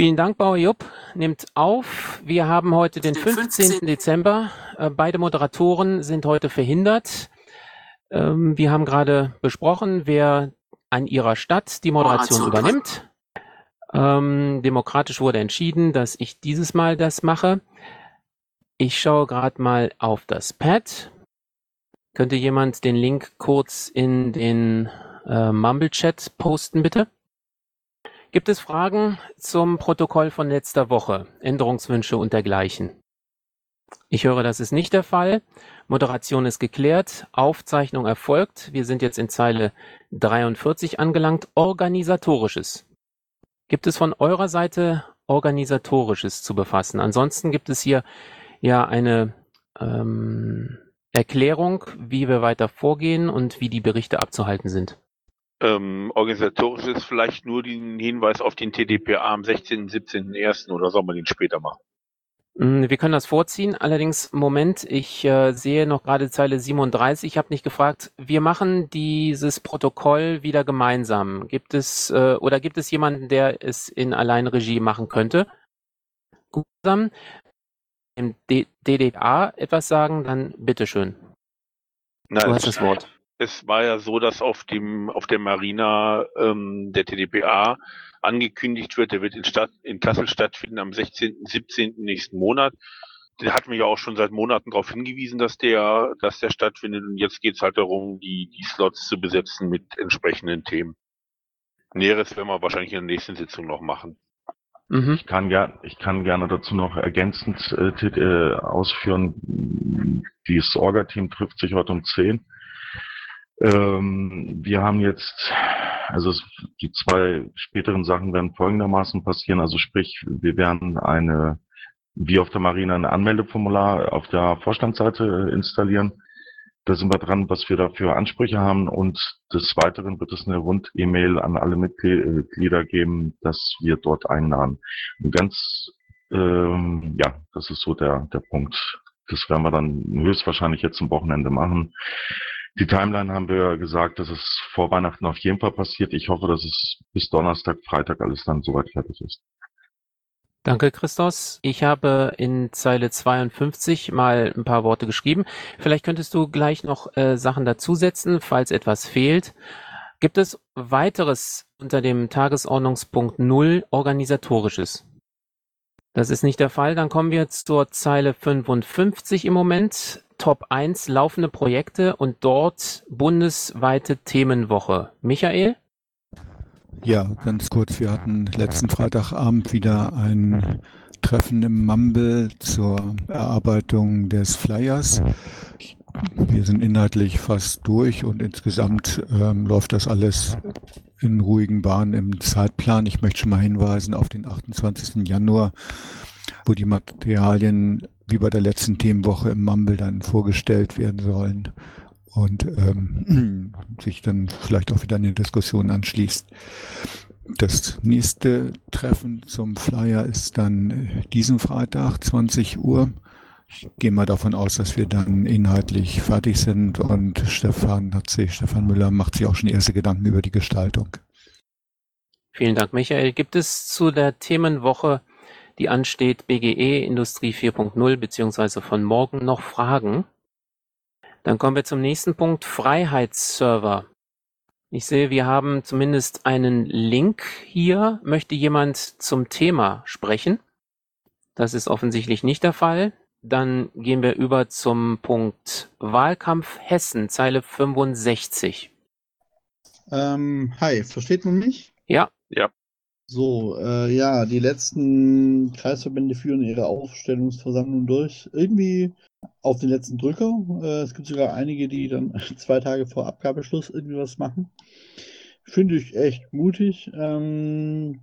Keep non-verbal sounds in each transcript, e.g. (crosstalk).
Vielen Dank, Bauer Jupp. Nimmt auf. Wir haben heute den 15. Dezember. Äh, beide Moderatoren sind heute verhindert. Ähm, wir haben gerade besprochen, wer an ihrer Stadt die Moderation übernimmt. Ähm, demokratisch wurde entschieden, dass ich dieses Mal das mache. Ich schaue gerade mal auf das Pad. Könnte jemand den Link kurz in den äh, Mumble-Chat posten, bitte? Gibt es Fragen zum Protokoll von letzter Woche, Änderungswünsche und dergleichen? Ich höre, das ist nicht der Fall. Moderation ist geklärt, Aufzeichnung erfolgt. Wir sind jetzt in Zeile 43 angelangt. Organisatorisches. Gibt es von eurer Seite Organisatorisches zu befassen? Ansonsten gibt es hier ja eine ähm, Erklärung, wie wir weiter vorgehen und wie die Berichte abzuhalten sind. Ähm, organisatorisch ist vielleicht nur den Hinweis auf den TDPA am 16. 17.01. oder soll man den später machen? Mm, wir können das vorziehen. Allerdings, Moment, ich äh, sehe noch gerade Zeile 37. Ich habe nicht gefragt. Wir machen dieses Protokoll wieder gemeinsam. Gibt es äh, oder gibt es jemanden, der es in Alleinregie machen könnte? Gut, im D DDA etwas sagen, dann bitteschön. Nein, du hast das Wort. Es war ja so, dass auf dem auf der Marina ähm, der TDPA angekündigt wird, der wird in, Stadt, in Kassel stattfinden am 16., 17. nächsten Monat. Der hat mich ja auch schon seit Monaten darauf hingewiesen, dass der, dass der stattfindet. Und jetzt geht es halt darum, die, die Slots zu besetzen mit entsprechenden Themen. Näheres werden wir wahrscheinlich in der nächsten Sitzung noch machen. Mhm. Ich, kann ger ich kann gerne dazu noch ergänzend äh, äh, ausführen, dieses Orga-Team trifft sich heute um 10. Ähm, wir haben jetzt, also die zwei späteren Sachen werden folgendermaßen passieren. Also sprich, wir werden eine, wie auf der Marine, ein Anmeldeformular auf der Vorstandsseite installieren da sind wir dran, was wir da für Ansprüche haben. Und des Weiteren wird es eine Rund-E-Mail an alle Mitglieder geben, dass wir dort einladen. Und ganz, ähm, ja, das ist so der, der Punkt. Das werden wir dann höchstwahrscheinlich jetzt zum Wochenende machen. Die Timeline haben wir gesagt, dass es vor Weihnachten auf jeden Fall passiert. Ich hoffe, dass es bis Donnerstag, Freitag alles dann soweit fertig ist. Danke, Christos. Ich habe in Zeile 52 mal ein paar Worte geschrieben. Vielleicht könntest du gleich noch äh, Sachen dazusetzen, falls etwas fehlt. Gibt es weiteres unter dem Tagesordnungspunkt 0 organisatorisches? Das ist nicht der Fall. Dann kommen wir zur Zeile 55 im Moment. Top 1 laufende Projekte und dort bundesweite Themenwoche. Michael? Ja, ganz kurz. Wir hatten letzten Freitagabend wieder ein Treffen im Mumble zur Erarbeitung des Flyers. Wir sind inhaltlich fast durch und insgesamt ähm, läuft das alles in ruhigen Bahnen im Zeitplan. Ich möchte schon mal hinweisen auf den 28. Januar, wo die Materialien wie bei der letzten Themenwoche im Mumble dann vorgestellt werden sollen und ähm, (clears throat) sich dann vielleicht auch wieder eine Diskussion anschließt. Das nächste Treffen zum Flyer ist dann äh, diesen Freitag, 20 Uhr. Ich gehe mal davon aus, dass wir dann inhaltlich fertig sind und Stefan hat sich, Stefan Müller macht sich auch schon erste Gedanken über die Gestaltung. Vielen Dank, Michael. Gibt es zu der Themenwoche, die ansteht, BGE Industrie 4.0 beziehungsweise von morgen noch Fragen? Dann kommen wir zum nächsten Punkt, Freiheitsserver. Ich sehe, wir haben zumindest einen Link hier. Möchte jemand zum Thema sprechen? Das ist offensichtlich nicht der Fall. Dann gehen wir über zum Punkt Wahlkampf Hessen, Zeile 65. Ähm, hi, versteht man mich? Ja. Ja. So, äh, ja, die letzten Kreisverbände führen ihre Aufstellungsversammlung durch. Irgendwie auf den letzten Drücker. Äh, es gibt sogar einige, die dann (laughs) zwei Tage vor Abgabeschluss irgendwie was machen. Finde ich echt mutig. Ähm,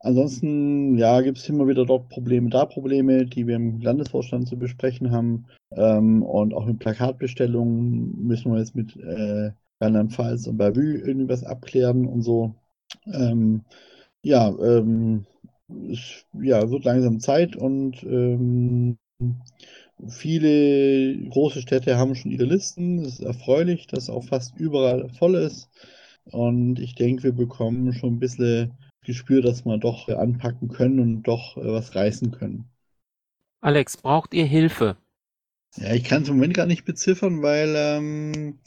ansonsten, ja, gibt es immer wieder dort Probleme, da Probleme, die wir im Landesvorstand zu besprechen haben. Ähm, und auch in Plakatbestellungen müssen wir jetzt mit äh, Rheinland-Pfalz und Bavü irgendwas abklären und so. Ähm, ja, ähm, es ja, wird langsam Zeit und ähm, Viele große Städte haben schon ihre Listen. Es ist erfreulich, dass auch fast überall voll ist. Und ich denke, wir bekommen schon ein bisschen Gespür, dass wir doch anpacken können und doch was reißen können. Alex, braucht ihr Hilfe? Ja, ich kann es im Moment gar nicht beziffern, weil ähm,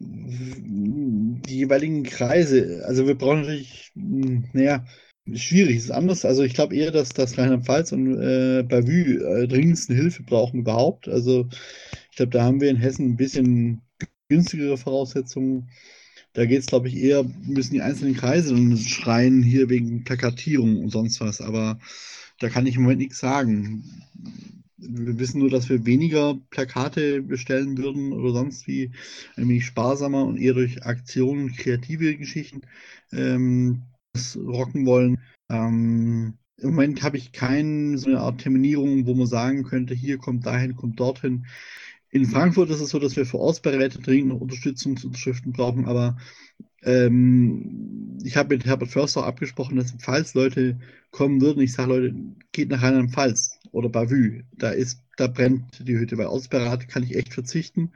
die jeweiligen Kreise, also wir brauchen natürlich, hm, naja, schwierig, ist anders. Also ich glaube eher, dass das Rheinland-Pfalz und äh, Bavü äh, dringendste Hilfe brauchen überhaupt. Also ich glaube, da haben wir in Hessen ein bisschen günstigere Voraussetzungen. Da geht es, glaube ich, eher, müssen die einzelnen Kreise schreien hier wegen Plakatierung und sonst was. Aber da kann ich im Moment nichts sagen. Wir wissen nur, dass wir weniger Plakate bestellen würden oder sonst wie, ein wenig sparsamer und eher durch Aktionen, kreative Geschichten ähm, das rocken wollen. Ähm, Im Moment habe ich keine so eine Art Terminierung, wo man sagen könnte, hier kommt dahin, kommt dorthin. In Frankfurt ist es so, dass wir für Ortsberäte dringend noch Unterstützungsunterschriften brauchen, aber ähm, ich habe mit Herbert Förster abgesprochen, dass falls Leute kommen würden, ich sage Leute, geht nach Rheinland-Pfalz oder Bavü, da ist, da brennt die Hütte, weil Ortsberat kann ich echt verzichten.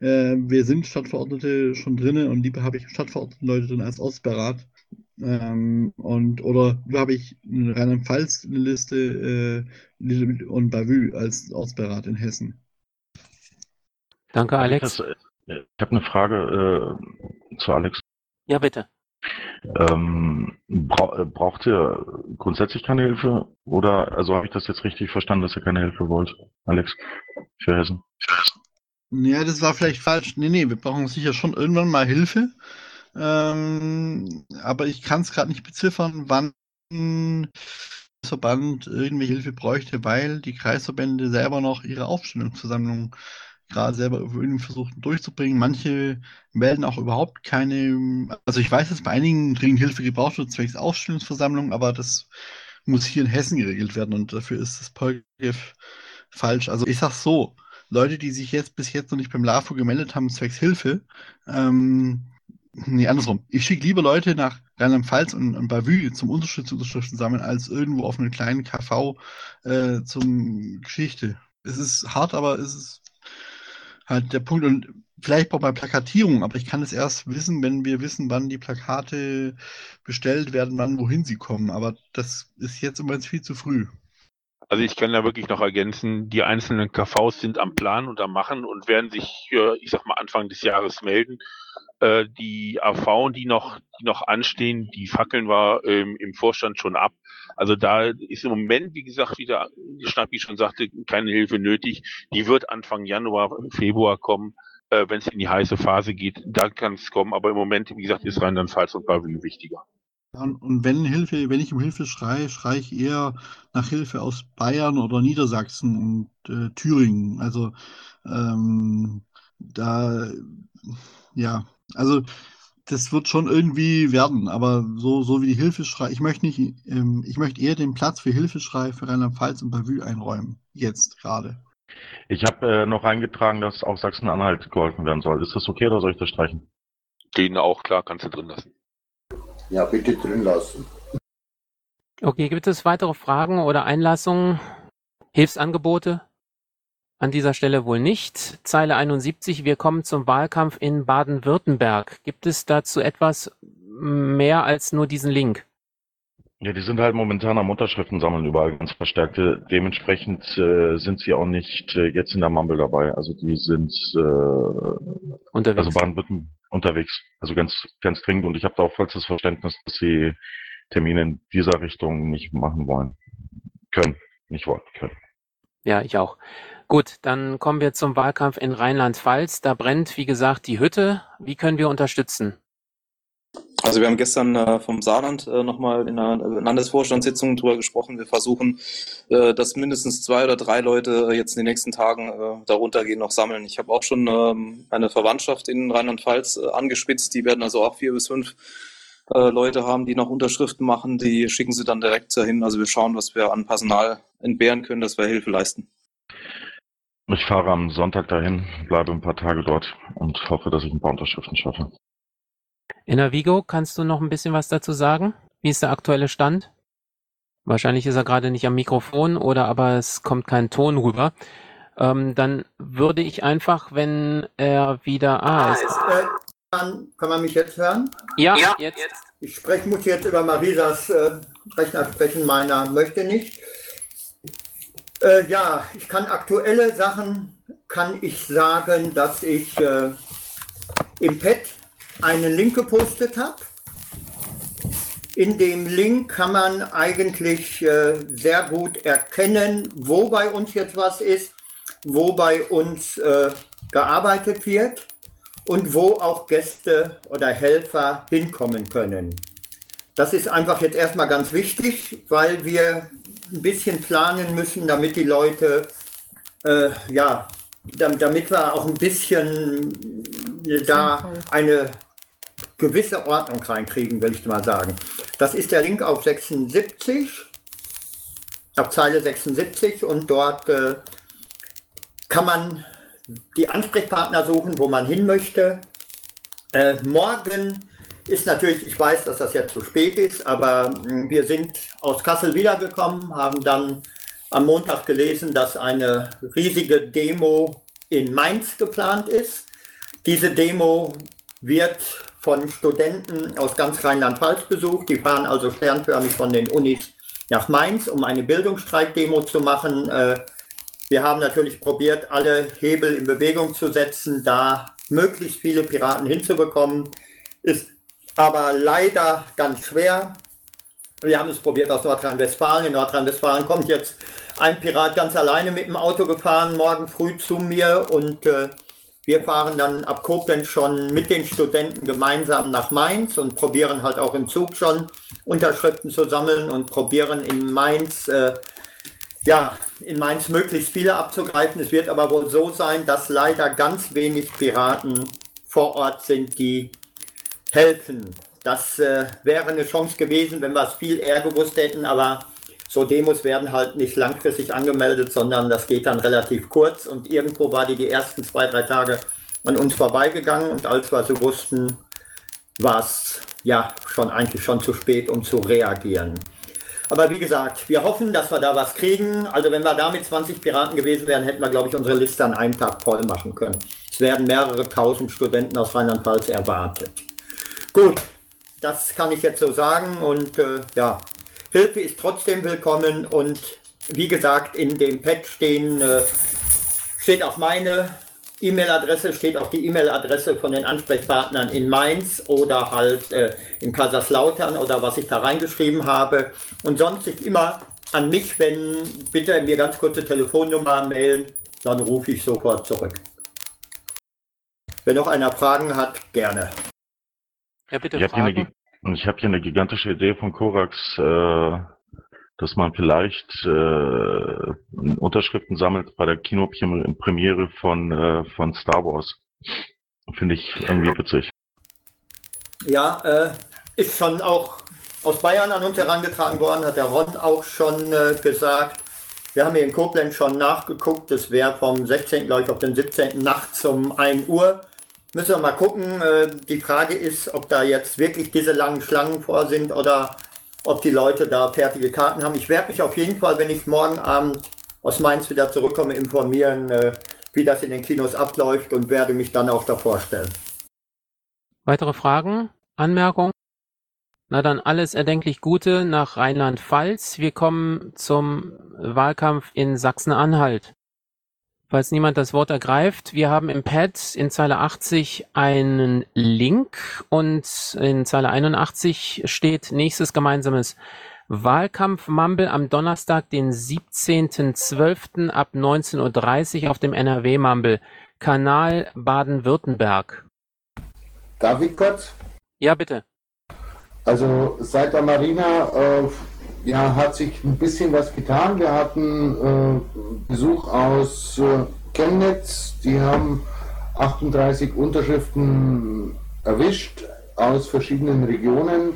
Äh, wir sind Stadtverordnete schon drinnen und lieber habe ich Stadtverordneten Leute drin als Ortsberat. Ähm, und oder habe ich in Rheinland-Pfalz eine Liste äh, und Bavü als Ortsberat in Hessen. Danke, Alex. Ich habe eine Frage äh, zu Alex. Ja, bitte. Ähm, bra äh, braucht ihr grundsätzlich keine Hilfe? Oder, also habe ich das jetzt richtig verstanden, dass ihr keine Hilfe wollt, Alex, für Hessen? Für Hessen. Ja, das war vielleicht falsch. Nee, nee, wir brauchen sicher schon irgendwann mal Hilfe. Ähm, aber ich kann es gerade nicht beziffern, wann das Verband irgendwie Hilfe bräuchte, weil die Kreisverbände selber noch ihre Aufstellungsversammlung gerade selber irgendwie versucht durchzubringen. Manche melden auch überhaupt keine, also ich weiß, dass bei einigen dringend Hilfe gebraucht wird, zwecks Aufstellungsversammlung, aber das muss hier in Hessen geregelt werden und dafür ist das PolGF falsch. Also ich sag so, Leute, die sich jetzt bis jetzt noch nicht beim LAFO gemeldet haben, zwecks Hilfe, ähm, nee, andersrum. Ich schicke lieber Leute nach Rheinland-Pfalz und, und Bavü zum Unterschriften sammeln, als irgendwo auf einen kleinen KV äh, zum Geschichte. Es ist hart, aber es ist halt der Punkt. Und vielleicht braucht man Plakatierung, aber ich kann es erst wissen, wenn wir wissen, wann die Plakate bestellt werden, wann wohin sie kommen. Aber das ist jetzt immer viel zu früh. Also ich kann da wirklich noch ergänzen, die einzelnen KVs sind am Plan und am Machen und werden sich, ich sag mal, Anfang des Jahres melden. Äh, die AV, die noch, die noch anstehen, die fackeln wir ähm, im Vorstand schon ab. Also da ist im Moment, wie gesagt, wieder, Schnappi schon sagte, keine Hilfe nötig. Die wird Anfang Januar, Februar kommen, äh, wenn es in die heiße Phase geht. Da kann es kommen. Aber im Moment, wie gesagt, ist Rheinland-Pfalz und Bavü wichtiger. Und wenn Hilfe, wenn ich um Hilfe schreie, schreie ich eher nach Hilfe aus Bayern oder Niedersachsen und äh, Thüringen. Also ähm, da, ja, also das wird schon irgendwie werden, aber so, so wie die Hilfeschrei, ich möchte nicht, ähm, ich möchte eher den Platz für Hilfeschrei für Rheinland-Pfalz und Bavü einräumen. Jetzt gerade. Ich habe äh, noch eingetragen, dass auch Sachsen-Anhalt geholfen werden soll. Ist das okay oder soll ich das streichen? Den auch, klar, kannst du drin lassen. Ja, bitte drin lassen. Okay, gibt es weitere Fragen oder Einlassungen? Hilfsangebote? An dieser Stelle wohl nicht. Zeile 71, wir kommen zum Wahlkampf in Baden-Württemberg. Gibt es dazu etwas mehr als nur diesen Link? Ja, die sind halt momentan am Unterschriften sammeln überall ganz verstärkte. Dementsprechend äh, sind sie auch nicht äh, jetzt in der Mumble dabei. Also die sind äh, unterwegs. Also Baden-Württemberg unterwegs. Also ganz, ganz dringend. Und ich habe da auch vollstes Verständnis, dass sie Termine in dieser Richtung nicht machen wollen. Können. Nicht wollen. Können. Ja, ich auch. Gut, dann kommen wir zum Wahlkampf in Rheinland-Pfalz. Da brennt, wie gesagt, die Hütte. Wie können wir unterstützen? Also wir haben gestern äh, vom Saarland äh, nochmal in einer Landesvorstandssitzung drüber gesprochen. Wir versuchen, äh, dass mindestens zwei oder drei Leute äh, jetzt in den nächsten Tagen äh, darunter gehen, noch sammeln. Ich habe auch schon ähm, eine Verwandtschaft in Rheinland-Pfalz äh, angespitzt. Die werden also auch vier bis fünf äh, Leute haben, die noch Unterschriften machen. Die schicken sie dann direkt dahin. Also wir schauen, was wir an Personal entbehren können, dass wir Hilfe leisten. Ich fahre am Sonntag dahin, bleibe ein paar Tage dort und hoffe, dass ich ein paar Unterschriften schaffe. Vigo, kannst du noch ein bisschen was dazu sagen? Wie ist der aktuelle Stand? Wahrscheinlich ist er gerade nicht am Mikrofon oder aber es kommt kein Ton rüber. Ähm, dann würde ich einfach, wenn er wieder. Ah, ah ist, äh, kann, kann man mich jetzt hören? Ja, ja jetzt. jetzt. ich spreche, muss jetzt über Marisas äh, Rechner sprechen, meiner möchte nicht. Äh, ja, ich kann aktuelle Sachen, kann ich sagen, dass ich äh, im Pad einen Link gepostet habe. In dem Link kann man eigentlich äh, sehr gut erkennen, wo bei uns jetzt was ist, wo bei uns äh, gearbeitet wird und wo auch Gäste oder Helfer hinkommen können. Das ist einfach jetzt erstmal ganz wichtig, weil wir ein bisschen planen müssen, damit die Leute, äh, ja, damit wir auch ein bisschen da eine gewisse Ordnung reinkriegen, will ich mal sagen. Das ist der Link auf 76, auf Zeile 76 und dort äh, kann man die Ansprechpartner suchen, wo man hin möchte. Äh, morgen ist natürlich, ich weiß, dass das jetzt zu spät ist, aber hm, wir sind aus Kassel wiedergekommen, haben dann am Montag gelesen, dass eine riesige Demo in Mainz geplant ist. Diese Demo wird von Studenten aus ganz Rheinland-Pfalz besucht. Die fahren also sternförmig von den Unis nach Mainz, um eine Bildungsstreikdemo zu machen. Äh, wir haben natürlich probiert, alle Hebel in Bewegung zu setzen, da möglichst viele Piraten hinzubekommen. Ist aber leider ganz schwer. Wir haben es probiert aus Nordrhein-Westfalen. In Nordrhein-Westfalen kommt jetzt ein Pirat ganz alleine mit dem Auto gefahren, morgen früh zu mir und äh, wir fahren dann ab Koblenz schon mit den Studenten gemeinsam nach Mainz und probieren halt auch im Zug schon Unterschriften zu sammeln und probieren in Mainz äh, ja, in Mainz möglichst viele abzugreifen. Es wird aber wohl so sein, dass leider ganz wenig Piraten vor Ort sind, die helfen. Das äh, wäre eine Chance gewesen, wenn wir es viel eher gewusst hätten, aber so Demos werden halt nicht langfristig angemeldet, sondern das geht dann relativ kurz und irgendwo war die die ersten zwei, drei Tage an uns vorbeigegangen und als wir so wussten, war es ja schon eigentlich schon zu spät, um zu reagieren. Aber wie gesagt, wir hoffen, dass wir da was kriegen. Also wenn wir da mit 20 Piraten gewesen wären, hätten wir, glaube ich, unsere Liste an einem Tag voll machen können. Es werden mehrere tausend Studenten aus Rheinland-Pfalz erwartet. Gut, das kann ich jetzt so sagen. Und äh, ja, Hilfe ist trotzdem willkommen. Und wie gesagt, in dem Pad stehen, äh, steht auch meine E-Mail-Adresse steht auch die E-Mail-Adresse von den Ansprechpartnern in Mainz oder halt äh, in Kaiserslautern oder was ich da reingeschrieben habe. Und sonst sich immer an mich, wenn bitte mir ganz kurze Telefonnummer mailen, dann rufe ich sofort zurück. Wenn noch einer Fragen hat, gerne. Ja, bitte ich habe hier, hab hier, eine gigantische Idee von Korax. Äh dass man vielleicht äh, Unterschriften sammelt bei der Kinopremiere von, äh, von Star Wars. Finde ich irgendwie witzig. Ja, äh, ist schon auch aus Bayern an uns herangetragen worden, hat der Ron auch schon äh, gesagt. Wir haben hier in Koblenz schon nachgeguckt, das wäre vom 16. glaube ich auf den 17. nachts um 1 Uhr. Müssen wir mal gucken. Äh, die Frage ist, ob da jetzt wirklich diese langen Schlangen vor sind oder ob die Leute da fertige Karten haben. Ich werde mich auf jeden Fall, wenn ich morgen Abend aus Mainz wieder zurückkomme, informieren, äh, wie das in den Kinos abläuft und werde mich dann auch da vorstellen. Weitere Fragen? Anmerkungen? Na dann alles erdenklich Gute nach Rheinland-Pfalz. Wir kommen zum Wahlkampf in Sachsen-Anhalt. Falls niemand das Wort ergreift, wir haben im Pad in Zeile 80 einen Link und in Zeile 81 steht nächstes gemeinsames Wahlkampf-Mumble am Donnerstag, den 17.12. ab 19.30 Uhr auf dem NRW-Mumble, Kanal Baden-Württemberg. Darf ich kurz? Ja, bitte. Also seit der Marina äh, ja, hat sich ein bisschen was getan. Wir hatten äh, Besuch aus äh, Chemnitz, die haben 38 Unterschriften erwischt aus verschiedenen Regionen.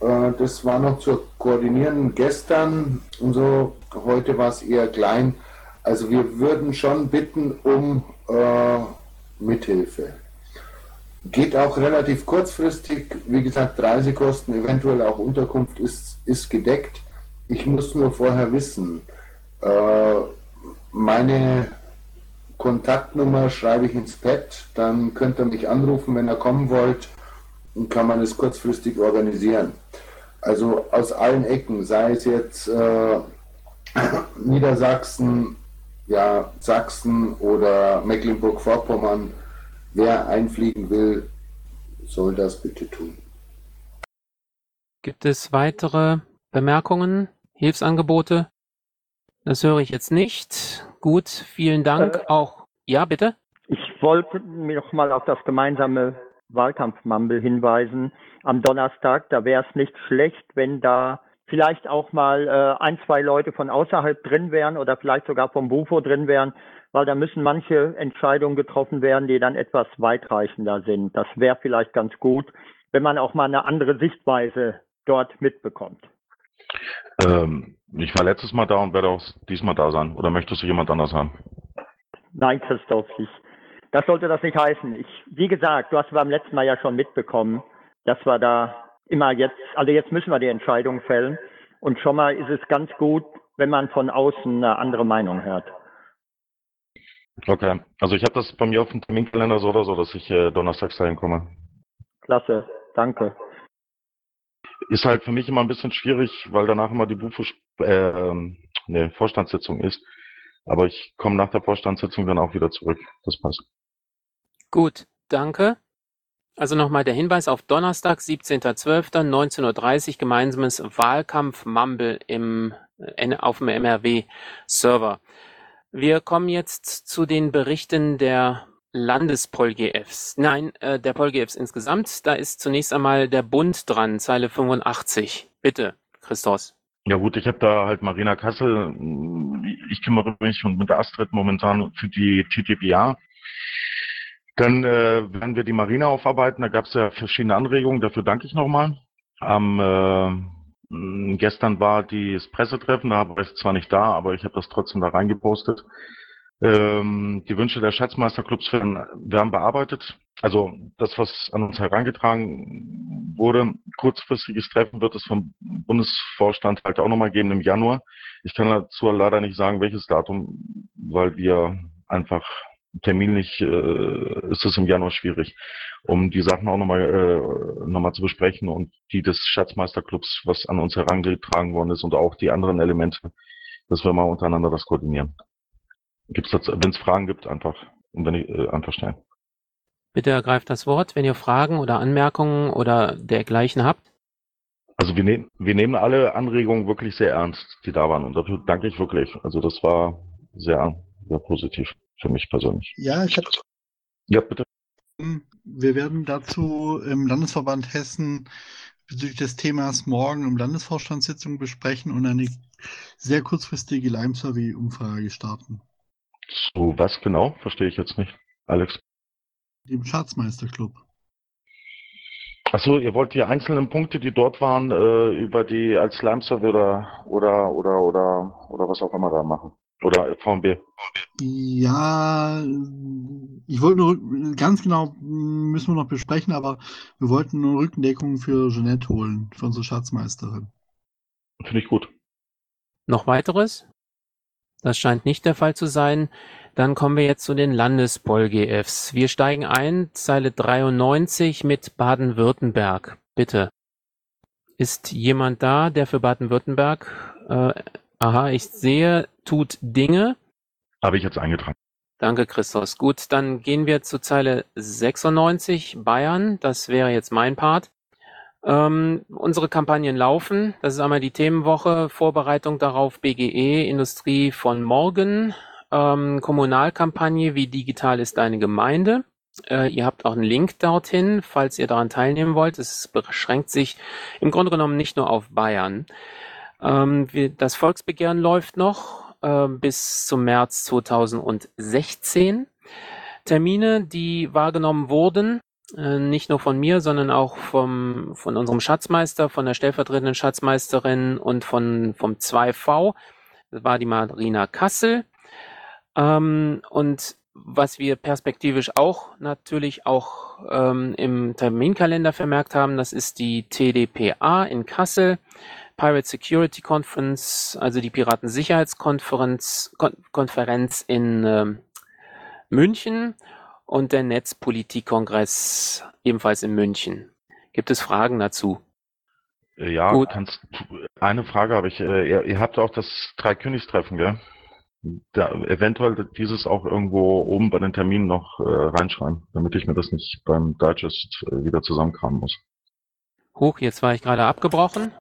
Äh, das war noch zu koordinieren gestern und so. Heute war es eher klein. Also wir würden schon bitten um äh, Mithilfe. Geht auch relativ kurzfristig. Wie gesagt, Reisekosten, eventuell auch Unterkunft ist, ist gedeckt. Ich muss nur vorher wissen, äh, meine Kontaktnummer schreibe ich ins Pad, dann könnt ihr mich anrufen, wenn ihr kommen wollt. kann man es kurzfristig organisieren. Also aus allen Ecken, sei es jetzt äh, Niedersachsen, ja, Sachsen oder Mecklenburg-Vorpommern, wer einfliegen will, soll das bitte tun. Gibt es weitere Bemerkungen, Hilfsangebote? Das höre ich jetzt nicht. Gut, vielen Dank. Äh, auch, ja, bitte? Ich wollte mir noch mal auf das gemeinsame Wahlkampfmumble hinweisen am Donnerstag. Da wäre es nicht schlecht, wenn da vielleicht auch mal äh, ein, zwei Leute von außerhalb drin wären oder vielleicht sogar vom Bufo drin wären, weil da müssen manche Entscheidungen getroffen werden, die dann etwas weitreichender sind. Das wäre vielleicht ganz gut, wenn man auch mal eine andere Sichtweise dort mitbekommt. Ähm, ich war letztes Mal da und werde auch diesmal da sein. Oder möchtest du jemand anders haben? Nein, Christoph, ich, das sollte das nicht heißen. Ich, wie gesagt, du hast beim letzten Mal ja schon mitbekommen, dass wir da immer jetzt, also jetzt müssen wir die Entscheidung fällen. Und schon mal ist es ganz gut, wenn man von außen eine andere Meinung hört. Okay, also ich habe das bei mir auf dem Terminkalender so oder so, dass ich äh, donnerstags dahin komme. Klasse, danke. Ist halt für mich immer ein bisschen schwierig, weil danach immer die Bufo äh, ne, Vorstandssitzung ist. Aber ich komme nach der Vorstandssitzung dann auch wieder zurück. Das passt. Gut, danke. Also nochmal der Hinweis auf Donnerstag, 17.12., 19.30 Uhr, gemeinsames Wahlkampf-Mumble im, äh, auf dem MRW-Server. Wir kommen jetzt zu den Berichten der Landespol-GFs. Nein, äh, der Pol-GFs insgesamt. Da ist zunächst einmal der Bund dran, Zeile 85. Bitte, Christos. Ja gut, ich habe da halt Marina Kassel. Ich kümmere mich und mit Astrid momentan für die TTPA. Dann äh, werden wir die Marina aufarbeiten. Da gab es ja verschiedene Anregungen. Dafür danke ich nochmal. Am äh, gestern war das Pressetreffen. Da war ich zwar nicht da, aber ich habe das trotzdem da reingepostet. Ähm, die Wünsche der Schatzmeisterclubs werden, werden bearbeitet. Also das, was an uns herangetragen wurde, kurzfristiges Treffen wird es vom Bundesvorstand halt auch nochmal geben im Januar. Ich kann dazu leider nicht sagen, welches Datum, weil wir einfach terminlich äh, ist es im Januar schwierig, um die Sachen auch nochmal äh, noch zu besprechen und die des Schatzmeisterclubs, was an uns herangetragen worden ist und auch die anderen Elemente, dass wir mal untereinander das koordinieren. Gibt's wenn es Fragen gibt, einfach, und wenn ich, äh, einfach stellen. Bitte ergreift das Wort, wenn ihr Fragen oder Anmerkungen oder dergleichen habt. Also wir, nehmen wir nehmen alle Anregungen wirklich sehr ernst, die da waren. Und dafür danke ich wirklich. Also das war sehr, sehr positiv für mich persönlich. Ja, ich habe. Ja, bitte. Wir werden dazu im Landesverband Hessen bezüglich des Themas morgen im Landesvorstandssitzung besprechen und eine sehr kurzfristige Lime-Survey-Umfrage starten. So, was genau? Verstehe ich jetzt nicht. Alex. Dem Schatzmeisterclub. Achso, ihr wollt die einzelnen Punkte, die dort waren, äh, über die als Lime-Survey oder, oder, oder, oder, oder was auch immer da machen. Oder VMB? Ja, ich wollte nur ganz genau müssen wir noch besprechen, aber wir wollten nur Rückendeckung für Jeanette holen, für unsere Schatzmeisterin. Finde ich gut. Noch weiteres? Das scheint nicht der Fall zu sein. Dann kommen wir jetzt zu den Landespol-GFs. Wir steigen ein, Zeile 93 mit Baden-Württemberg. Bitte. Ist jemand da, der für Baden-Württemberg äh, Aha, ich sehe, tut Dinge. Habe ich jetzt eingetragen. Danke, Christos. Gut, dann gehen wir zu Zeile 96, Bayern. Das wäre jetzt mein Part. Ähm, unsere Kampagnen laufen. Das ist einmal die Themenwoche, Vorbereitung darauf BGE, Industrie von morgen, ähm, Kommunalkampagne, wie digital ist deine Gemeinde. Äh, ihr habt auch einen Link dorthin, falls ihr daran teilnehmen wollt. Es beschränkt sich im Grunde genommen nicht nur auf Bayern. Ähm, das Volksbegehren läuft noch äh, bis zum März 2016. Termine, die wahrgenommen wurden, äh, nicht nur von mir, sondern auch vom, von unserem Schatzmeister, von der stellvertretenden Schatzmeisterin und von, vom 2V. Das war die Marina Kassel. Ähm, und was wir perspektivisch auch natürlich auch ähm, im Terminkalender vermerkt haben, das ist die TDPA in Kassel. Pirate Security Conference, also die Piratensicherheitskonferenz Kon Konferenz in ähm, München und der Netzpolitikkongress ebenfalls in München. Gibt es Fragen dazu? Äh, ja, Gut. Kannst, eine Frage habe ich. Äh, ihr, ihr habt auch das Dreikönigstreffen, gell? Da, eventuell dieses auch irgendwo oben bei den Terminen noch äh, reinschreiben, damit ich mir das nicht beim Digest äh, wieder zusammenkramen muss. Huch, jetzt war ich gerade abgebrochen.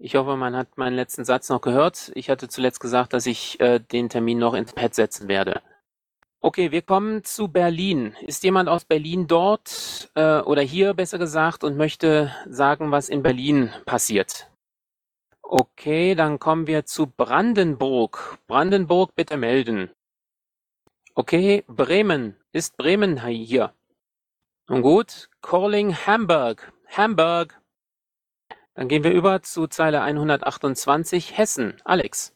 Ich hoffe, man hat meinen letzten Satz noch gehört. Ich hatte zuletzt gesagt, dass ich äh, den Termin noch ins Pad setzen werde. Okay, wir kommen zu Berlin. Ist jemand aus Berlin dort äh, oder hier besser gesagt und möchte sagen, was in Berlin passiert? Okay, dann kommen wir zu Brandenburg. Brandenburg bitte melden. Okay, Bremen. Ist Bremen hier? Nun gut, Calling Hamburg. Hamburg. Dann gehen wir über zu Zeile 128, Hessen. Alex.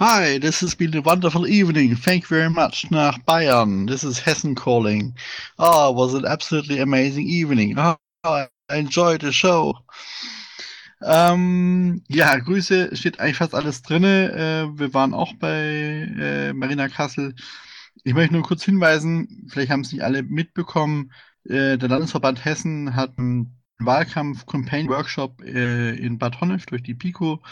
Hi, this has been a wonderful evening. Thank you very much. Nach Bayern. This is Hessen calling. Oh, it was an absolutely amazing evening. Oh, I enjoyed the show. Ähm, ja, Grüße, steht eigentlich fast alles drin. Äh, wir waren auch bei äh, Marina Kassel. Ich möchte nur kurz hinweisen, vielleicht haben es nicht alle mitbekommen, äh, der Landesverband Hessen hat einen Wahlkampf-Campaign-Workshop äh, in Bad Honnef durch die PICO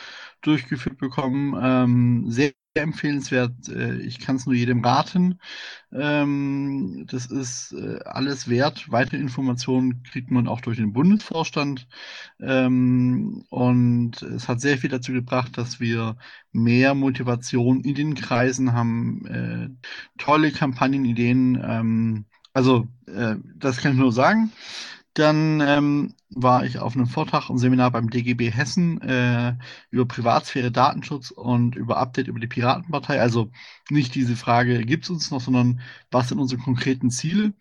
durchgeführt bekommen. Ähm, sehr, empfehlenswert. Äh, ich kann es nur jedem raten. Ähm, das ist äh, alles wert. Weitere Informationen kriegt man auch durch den Bundesvorstand. Ähm, und es hat sehr viel dazu gebracht, dass wir mehr Motivation in den Kreisen haben. Äh, tolle Kampagnenideen. Ähm, also, äh, das kann ich nur sagen. Dann ähm, war ich auf einem Vortrag und Seminar beim DGB Hessen äh, über Privatsphäre, Datenschutz und über Update über die Piratenpartei. Also nicht diese Frage, gibt es uns noch, sondern was sind unsere konkreten Ziele?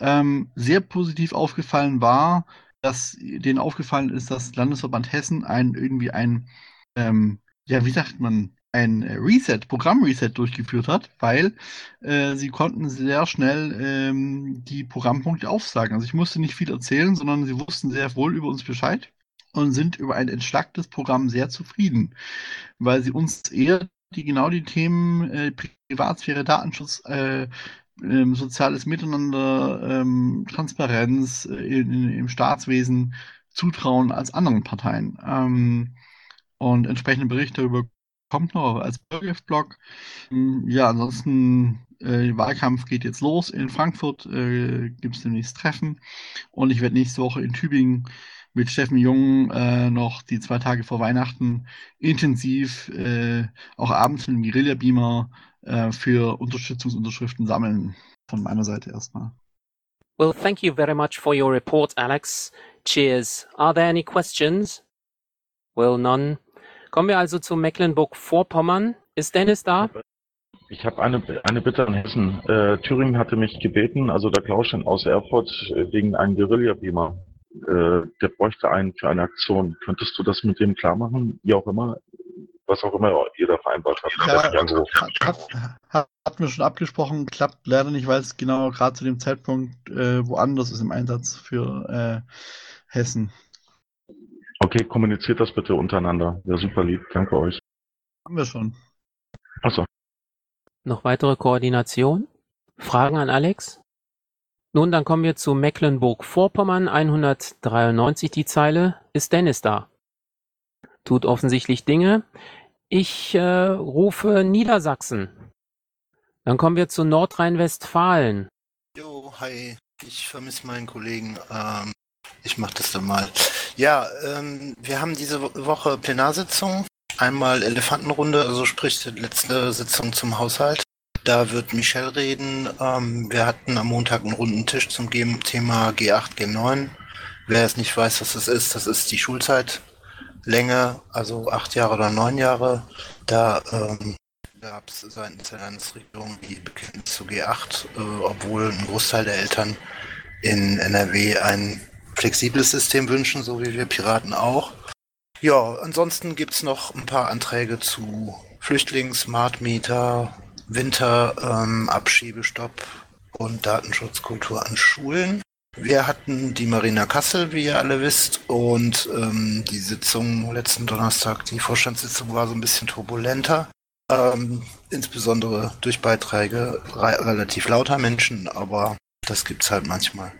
Ähm, sehr positiv aufgefallen war, dass denen aufgefallen ist, dass Landesverband Hessen ein irgendwie ein, ähm, ja, wie sagt man, ein Reset, Programmreset durchgeführt hat, weil äh, sie konnten sehr schnell ähm, die Programmpunkte aufsagen. Also ich musste nicht viel erzählen, sondern sie wussten sehr wohl über uns Bescheid und sind über ein entschlacktes Programm sehr zufrieden, weil sie uns eher die genau die Themen äh, Privatsphäre, Datenschutz, äh, ähm, soziales Miteinander, ähm, Transparenz äh, in, in, im Staatswesen zutrauen als anderen Parteien. Ähm, und entsprechende Berichte darüber kommt noch als Bürgerblog. Hm, ja, ansonsten, äh, Wahlkampf geht jetzt los. In Frankfurt äh, gibt es demnächst Treffen. Und ich werde nächste Woche in Tübingen mit Steffen Jung äh, noch die zwei Tage vor Weihnachten intensiv äh, auch abends mit dem Guerilla-Beamer äh, für Unterstützungsunterschriften sammeln. Von meiner Seite erstmal. Well, thank you very much for your report, Alex. Cheers. Are there any questions? Well, none. Kommen wir also zu Mecklenburg-Vorpommern. Ist Dennis da? Ich habe eine, eine Bitte an Hessen. Äh, Thüringen hatte mich gebeten, also der Klauschen aus Erfurt, äh, wegen einem Guerilla-Beamer. Äh, der bräuchte einen für eine Aktion. Könntest du das mit dem klar machen? Wie auch immer, was auch immer ihr da vereinbart habt. Ja, hat, wir schon abgesprochen, klappt leider nicht, weil es genau gerade zu dem Zeitpunkt äh, woanders ist im Einsatz für äh, Hessen. Okay, kommuniziert das bitte untereinander. Ja, super lieb. Danke euch. Haben wir schon. Achso. Noch weitere Koordination? Fragen an Alex? Nun, dann kommen wir zu Mecklenburg-Vorpommern, 193 die Zeile. Ist Dennis da? Tut offensichtlich Dinge. Ich äh, rufe Niedersachsen. Dann kommen wir zu Nordrhein-Westfalen. Jo, hi. Ich vermisse meinen Kollegen. Ähm, ich mache das dann mal. Ja, ähm, wir haben diese Woche Plenarsitzung. Einmal Elefantenrunde, also sprich die letzte Sitzung zum Haushalt. Da wird Michelle reden. Ähm, wir hatten am Montag einen runden Tisch zum Thema G8, G9. Wer es nicht weiß, was das ist, das ist die Schulzeitlänge, also acht Jahre oder neun Jahre. Da ähm, gab es seitens der Landesregierung die Bekenntnis zu G8, äh, obwohl ein Großteil der Eltern in NRW ein flexibles System wünschen, so wie wir Piraten auch. Ja, ansonsten gibt es noch ein paar Anträge zu Flüchtlings, Smart Meter, Winter, ähm, Abschiebestopp und Datenschutzkultur an Schulen. Wir hatten die Marina Kassel, wie ihr alle wisst, und ähm, die Sitzung letzten Donnerstag, die Vorstandssitzung war so ein bisschen turbulenter. Ähm, insbesondere durch Beiträge re relativ lauter Menschen, aber das gibt's halt manchmal.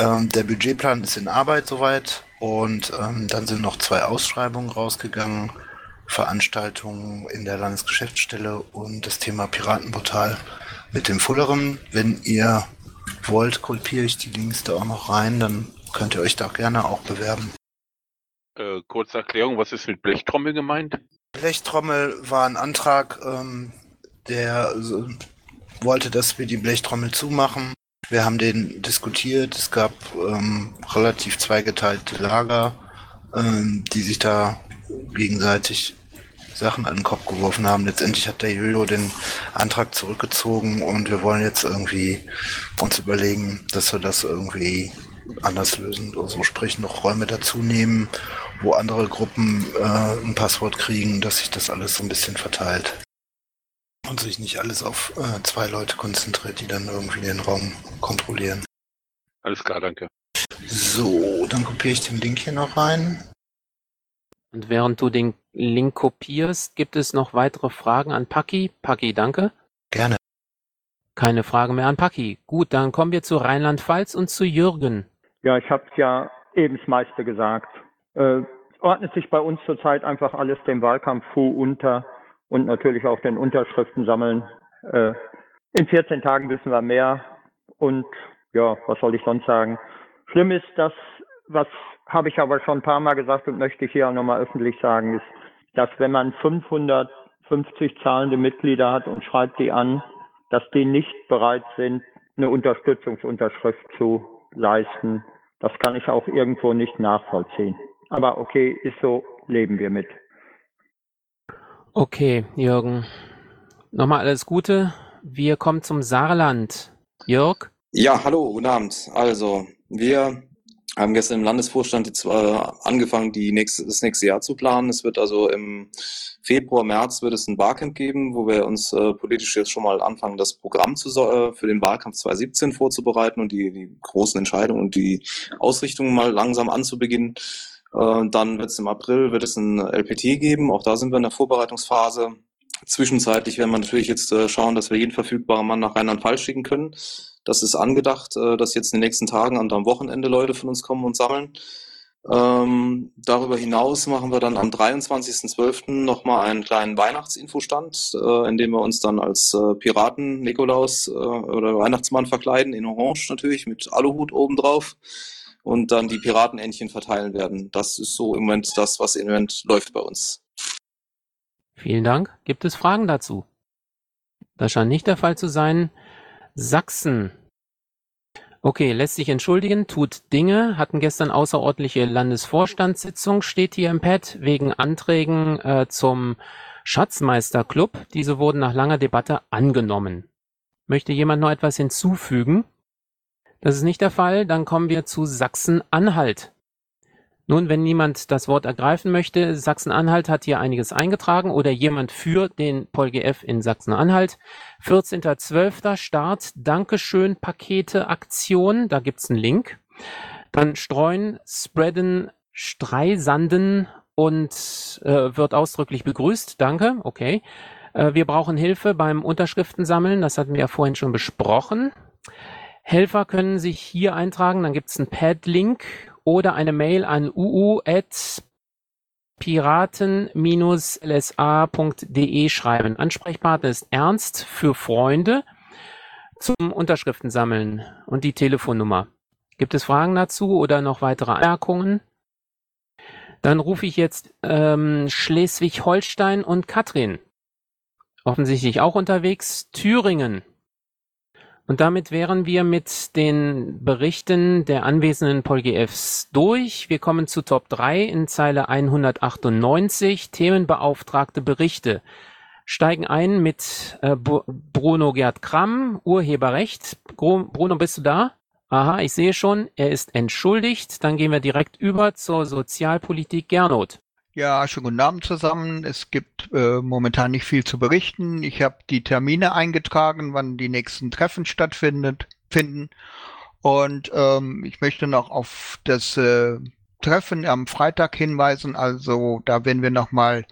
Ähm, der Budgetplan ist in Arbeit soweit und ähm, dann sind noch zwei Ausschreibungen rausgegangen. Veranstaltungen in der Landesgeschäftsstelle und das Thema Piratenportal mit dem Fullerem. Wenn ihr wollt, kopiere ich die Links da auch noch rein, dann könnt ihr euch da gerne auch bewerben. Äh, kurze Erklärung, was ist mit Blechtrommel gemeint? Blechtrommel war ein Antrag, ähm, der so, wollte, dass wir die Blechtrommel zumachen. Wir haben den diskutiert. Es gab ähm, relativ zweigeteilte Lager, ähm, die sich da gegenseitig Sachen an den Kopf geworfen haben. Letztendlich hat der Jojo den Antrag zurückgezogen und wir wollen jetzt irgendwie uns überlegen, dass wir das irgendwie anders lösen. Also sprich noch Räume dazu nehmen, wo andere Gruppen äh, ein Passwort kriegen, dass sich das alles so ein bisschen verteilt und sich nicht alles auf äh, zwei Leute konzentriert, die dann irgendwie den Raum kontrollieren. Alles klar, danke. So, dann kopiere ich den Link hier noch rein. Und während du den Link kopierst, gibt es noch weitere Fragen an Paki. Paki, danke. Gerne. Keine Frage mehr an Paki. Gut, dann kommen wir zu Rheinland-Pfalz und zu Jürgen. Ja, ich habe es ja eben das meiste gesagt. Äh, ordnet sich bei uns zurzeit einfach alles dem Wahlkampf unter und natürlich auch den Unterschriften sammeln. Äh, in 14 Tagen wissen wir mehr und ja, was soll ich sonst sagen? Schlimm ist, dass, was habe ich aber schon ein paar Mal gesagt und möchte ich hier auch nochmal öffentlich sagen, ist, dass wenn man 550 zahlende Mitglieder hat und schreibt die an, dass die nicht bereit sind, eine Unterstützungsunterschrift zu leisten. Das kann ich auch irgendwo nicht nachvollziehen. Aber okay, ist so, leben wir mit. Okay, Jürgen. Nochmal alles Gute. Wir kommen zum Saarland. Jörg? Ja, hallo, guten Abend. Also, wir haben gestern im Landesvorstand jetzt äh, angefangen, die nächste, das nächste Jahr zu planen. Es wird also im Februar, März wird es ein Barcamp geben, wo wir uns äh, politisch jetzt schon mal anfangen, das Programm zu, äh, für den Wahlkampf 2017 vorzubereiten und die, die großen Entscheidungen und die Ausrichtungen mal langsam anzubeginnen. Äh, dann wird es im April wird es ein LPT geben. Auch da sind wir in der Vorbereitungsphase. Zwischenzeitlich werden wir natürlich jetzt äh, schauen, dass wir jeden verfügbaren Mann nach Rheinland-Pfalz schicken können. Das ist angedacht, äh, dass jetzt in den nächsten Tagen und am Wochenende Leute von uns kommen und sammeln. Ähm, darüber hinaus machen wir dann am 23.12. nochmal einen kleinen Weihnachtsinfostand, äh, in dem wir uns dann als äh, Piraten Nikolaus äh, oder Weihnachtsmann verkleiden, in Orange natürlich, mit Aluhut obendrauf und dann die Piratenentchen verteilen werden. Das ist so im Moment das, was im Moment läuft bei uns. Vielen Dank. Gibt es Fragen dazu? Das scheint nicht der Fall zu sein. Sachsen. Okay, lässt sich entschuldigen, tut Dinge, hatten gestern außerordentliche Landesvorstandssitzung, steht hier im Pad, wegen Anträgen äh, zum Schatzmeisterclub. Diese wurden nach langer Debatte angenommen. Möchte jemand noch etwas hinzufügen? Das ist nicht der Fall. Dann kommen wir zu Sachsen-Anhalt. Nun, wenn niemand das Wort ergreifen möchte, Sachsen-Anhalt hat hier einiges eingetragen oder jemand für den PolGF in Sachsen-Anhalt. 14.12. Start, Dankeschön, Pakete, Aktion, da gibt's einen Link. Dann streuen, spreaden, streisanden und äh, wird ausdrücklich begrüßt. Danke, okay. Äh, wir brauchen Hilfe beim Unterschriftensammeln, das hatten wir ja vorhin schon besprochen. Helfer können sich hier eintragen, dann gibt es einen Pad-Link oder eine Mail an uu.piraten-lsa.de schreiben. Ansprechpartner ist Ernst für Freunde zum Unterschriften sammeln und die Telefonnummer. Gibt es Fragen dazu oder noch weitere Anmerkungen? Dann rufe ich jetzt ähm, Schleswig-Holstein und Katrin. Offensichtlich auch unterwegs. Thüringen. Und damit wären wir mit den Berichten der anwesenden PolGFs durch. Wir kommen zu Top 3 in Zeile 198, Themenbeauftragte Berichte. Steigen ein mit äh, Bruno Gerd Kramm, Urheberrecht. Bruno, bist du da? Aha, ich sehe schon, er ist entschuldigt. Dann gehen wir direkt über zur Sozialpolitik Gernot. Ja, schönen guten Abend zusammen. Es gibt äh, momentan nicht viel zu berichten. Ich habe die Termine eingetragen, wann die nächsten Treffen stattfindet, finden. Und ähm, ich möchte noch auf das äh, Treffen am Freitag hinweisen. Also da werden wir nochmal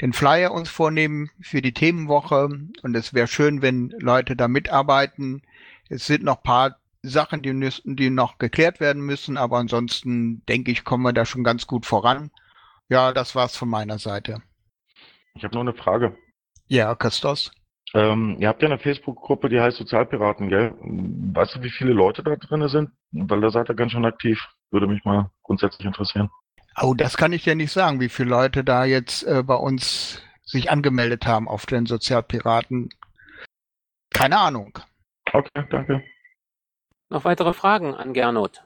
den Flyer uns vornehmen für die Themenwoche. Und es wäre schön, wenn Leute da mitarbeiten. Es sind noch paar Sachen, die, die noch geklärt werden müssen, aber ansonsten denke ich, kommen wir da schon ganz gut voran. Ja, das war's von meiner Seite. Ich habe noch eine Frage. Ja, Christos. Ähm, ihr habt ja eine Facebook-Gruppe, die heißt Sozialpiraten, gell? Weißt du, wie viele Leute da drin sind? Weil da seid ihr ganz schön aktiv. Würde mich mal grundsätzlich interessieren. Oh, das kann ich dir nicht sagen, wie viele Leute da jetzt äh, bei uns sich angemeldet haben auf den Sozialpiraten. Keine Ahnung. Okay, danke. Noch weitere Fragen an Gernot?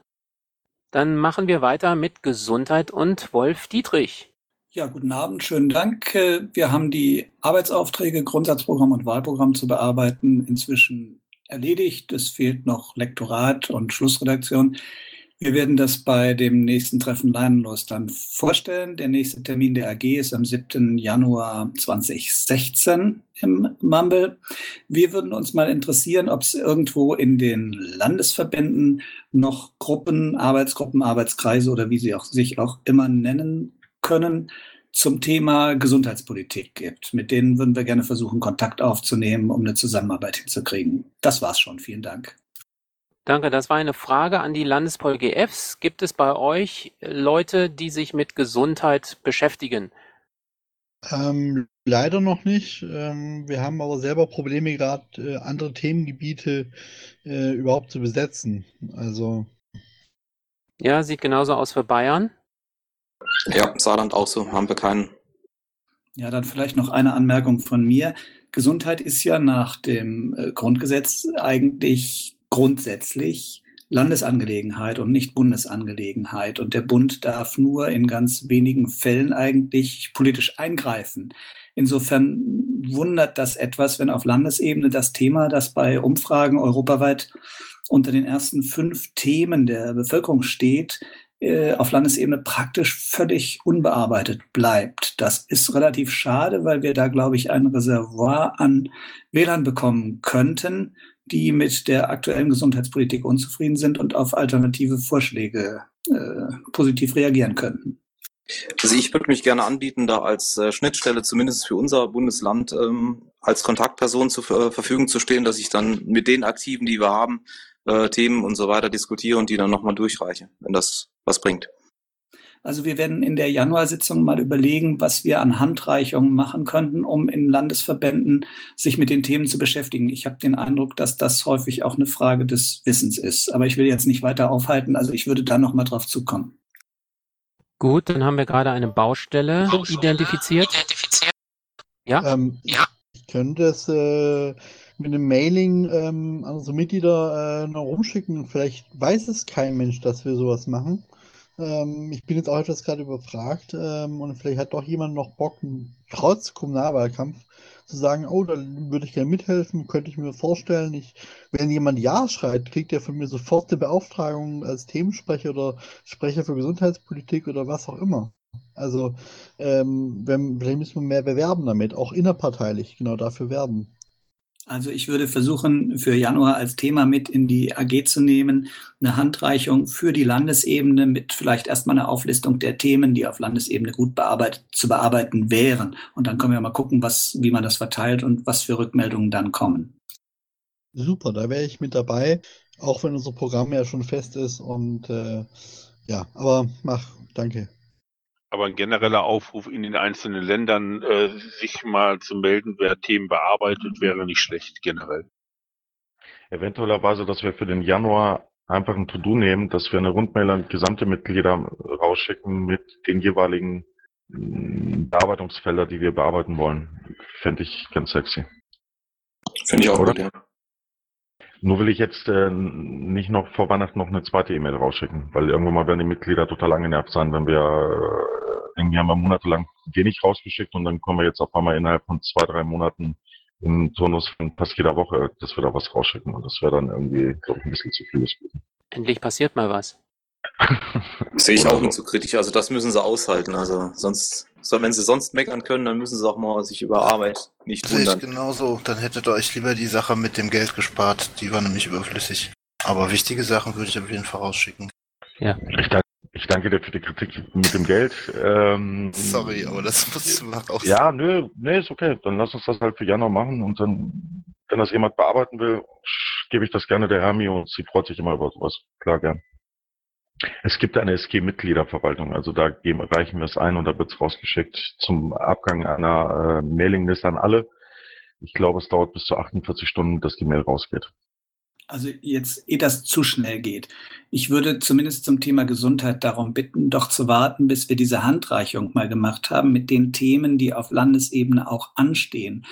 Dann machen wir weiter mit Gesundheit und Wolf Dietrich. Ja, guten Abend, schönen Dank. Wir haben die Arbeitsaufträge, Grundsatzprogramm und Wahlprogramm zu bearbeiten inzwischen erledigt. Es fehlt noch Lektorat und Schlussredaktion. Wir werden das bei dem nächsten Treffen Leinenlos dann vorstellen. Der nächste Termin der AG ist am 7. Januar 2016 im Mumble. Wir würden uns mal interessieren, ob es irgendwo in den Landesverbänden noch Gruppen, Arbeitsgruppen, Arbeitskreise oder wie sie auch, sich auch immer nennen können, zum Thema Gesundheitspolitik gibt. Mit denen würden wir gerne versuchen, Kontakt aufzunehmen, um eine Zusammenarbeit hinzukriegen. Das war's schon. Vielen Dank. Danke, das war eine Frage an die Landespol GFs. Gibt es bei euch Leute, die sich mit Gesundheit beschäftigen? Ähm, leider noch nicht. Ähm, wir haben aber selber Probleme, gerade äh, andere Themengebiete äh, überhaupt zu besetzen. Also. Ja, sieht genauso aus für Bayern. Ja, Saarland auch so, haben wir keinen. Ja, dann vielleicht noch eine Anmerkung von mir. Gesundheit ist ja nach dem äh, Grundgesetz eigentlich grundsätzlich Landesangelegenheit und nicht Bundesangelegenheit. Und der Bund darf nur in ganz wenigen Fällen eigentlich politisch eingreifen. Insofern wundert das etwas, wenn auf Landesebene das Thema, das bei Umfragen europaweit unter den ersten fünf Themen der Bevölkerung steht, äh, auf Landesebene praktisch völlig unbearbeitet bleibt. Das ist relativ schade, weil wir da, glaube ich, ein Reservoir an Wählern bekommen könnten, die mit der aktuellen Gesundheitspolitik unzufrieden sind und auf alternative Vorschläge äh, positiv reagieren könnten. Also ich würde mich gerne anbieten, da als äh, Schnittstelle zumindest für unser Bundesland ähm, als Kontaktperson zur äh, Verfügung zu stehen, dass ich dann mit den Aktiven, die wir haben, äh, Themen und so weiter diskutiere und die dann nochmal durchreiche, wenn das was bringt. Also wir werden in der Januarsitzung mal überlegen, was wir an Handreichungen machen könnten, um in Landesverbänden sich mit den Themen zu beschäftigen. Ich habe den Eindruck, dass das häufig auch eine Frage des Wissens ist. Aber ich will jetzt nicht weiter aufhalten. Also ich würde da noch mal drauf zukommen. Gut, dann haben wir gerade eine Baustelle identifiziert. identifiziert. Ja? Ähm, ja. Ich könnte es äh, mit einem Mailing ähm, an unsere Mitglieder äh, noch rumschicken. Vielleicht weiß es kein Mensch, dass wir sowas machen. Ähm, ich bin jetzt auch etwas gerade überfragt ähm, und vielleicht hat doch jemand noch Bock, trotz Kommunalwahlkampf zu sagen, oh, da würde ich gerne mithelfen, könnte ich mir vorstellen. Ich, wenn jemand Ja schreit, kriegt er von mir sofort eine Beauftragung als Themensprecher oder Sprecher für Gesundheitspolitik oder was auch immer. Also, ähm, wenn, vielleicht müssen wir mehr bewerben damit, auch innerparteilich genau dafür werben. Also ich würde versuchen, für Januar als Thema mit in die AG zu nehmen, eine Handreichung für die Landesebene mit vielleicht erstmal einer Auflistung der Themen, die auf Landesebene gut bearbeitet, zu bearbeiten wären. Und dann können wir mal gucken, was, wie man das verteilt und was für Rückmeldungen dann kommen. Super, da wäre ich mit dabei, auch wenn unser Programm ja schon fest ist. Und äh, ja, aber mach, danke. Aber ein genereller Aufruf in den einzelnen Ländern, äh, sich mal zu melden, wer Themen bearbeitet, wäre nicht schlecht generell. Eventuellerweise, dass wir für den Januar einfach ein To-Do nehmen, dass wir eine Rundmail an gesamte Mitglieder rausschicken mit den jeweiligen mm, Bearbeitungsfelder, die wir bearbeiten wollen. Fände ich ganz sexy. Finde ich auch Oder? gut, ja. Nur will ich jetzt äh, nicht noch vor Weihnachten noch eine zweite E-Mail rausschicken, weil irgendwann mal werden die Mitglieder total angenervt sein, wenn wir äh, irgendwie haben wir monatelang wenig rausgeschickt und dann kommen wir jetzt auf einmal innerhalb von zwei, drei Monaten im Turnus von fast jeder Woche, dass wir da was rausschicken und das wäre dann irgendwie, glaube ich, ein bisschen zu viel. Endlich passiert mal was. (laughs) Sehe ich auch nicht so kritisch. Also das müssen sie aushalten. Also sonst, wenn sie sonst meckern können, dann müssen sie auch mal sich über Arbeit nicht Sehe wundern. Ich genauso. Dann hättet ihr euch lieber die Sache mit dem Geld gespart. Die war nämlich überflüssig. Aber wichtige Sachen würde ich auf jeden Fall rausschicken. Ja. Ich danke, ich danke dir für die Kritik mit dem Geld. Ähm, Sorry, aber das muss man auch Ja, nö, nee, ist okay. Dann lass uns das halt für Januar machen und dann wenn das jemand bearbeiten will, gebe ich das gerne der Hermi und sie freut sich immer über sowas. Klar, gern. Es gibt eine SG-Mitgliederverwaltung, also da geben, reichen wir es ein und da wird es rausgeschickt zum Abgang einer äh, Mailingliste an alle. Ich glaube, es dauert bis zu 48 Stunden, dass die Mail rausgeht. Also jetzt, ehe das zu schnell geht. Ich würde zumindest zum Thema Gesundheit darum bitten, doch zu warten, bis wir diese Handreichung mal gemacht haben mit den Themen, die auf Landesebene auch anstehen.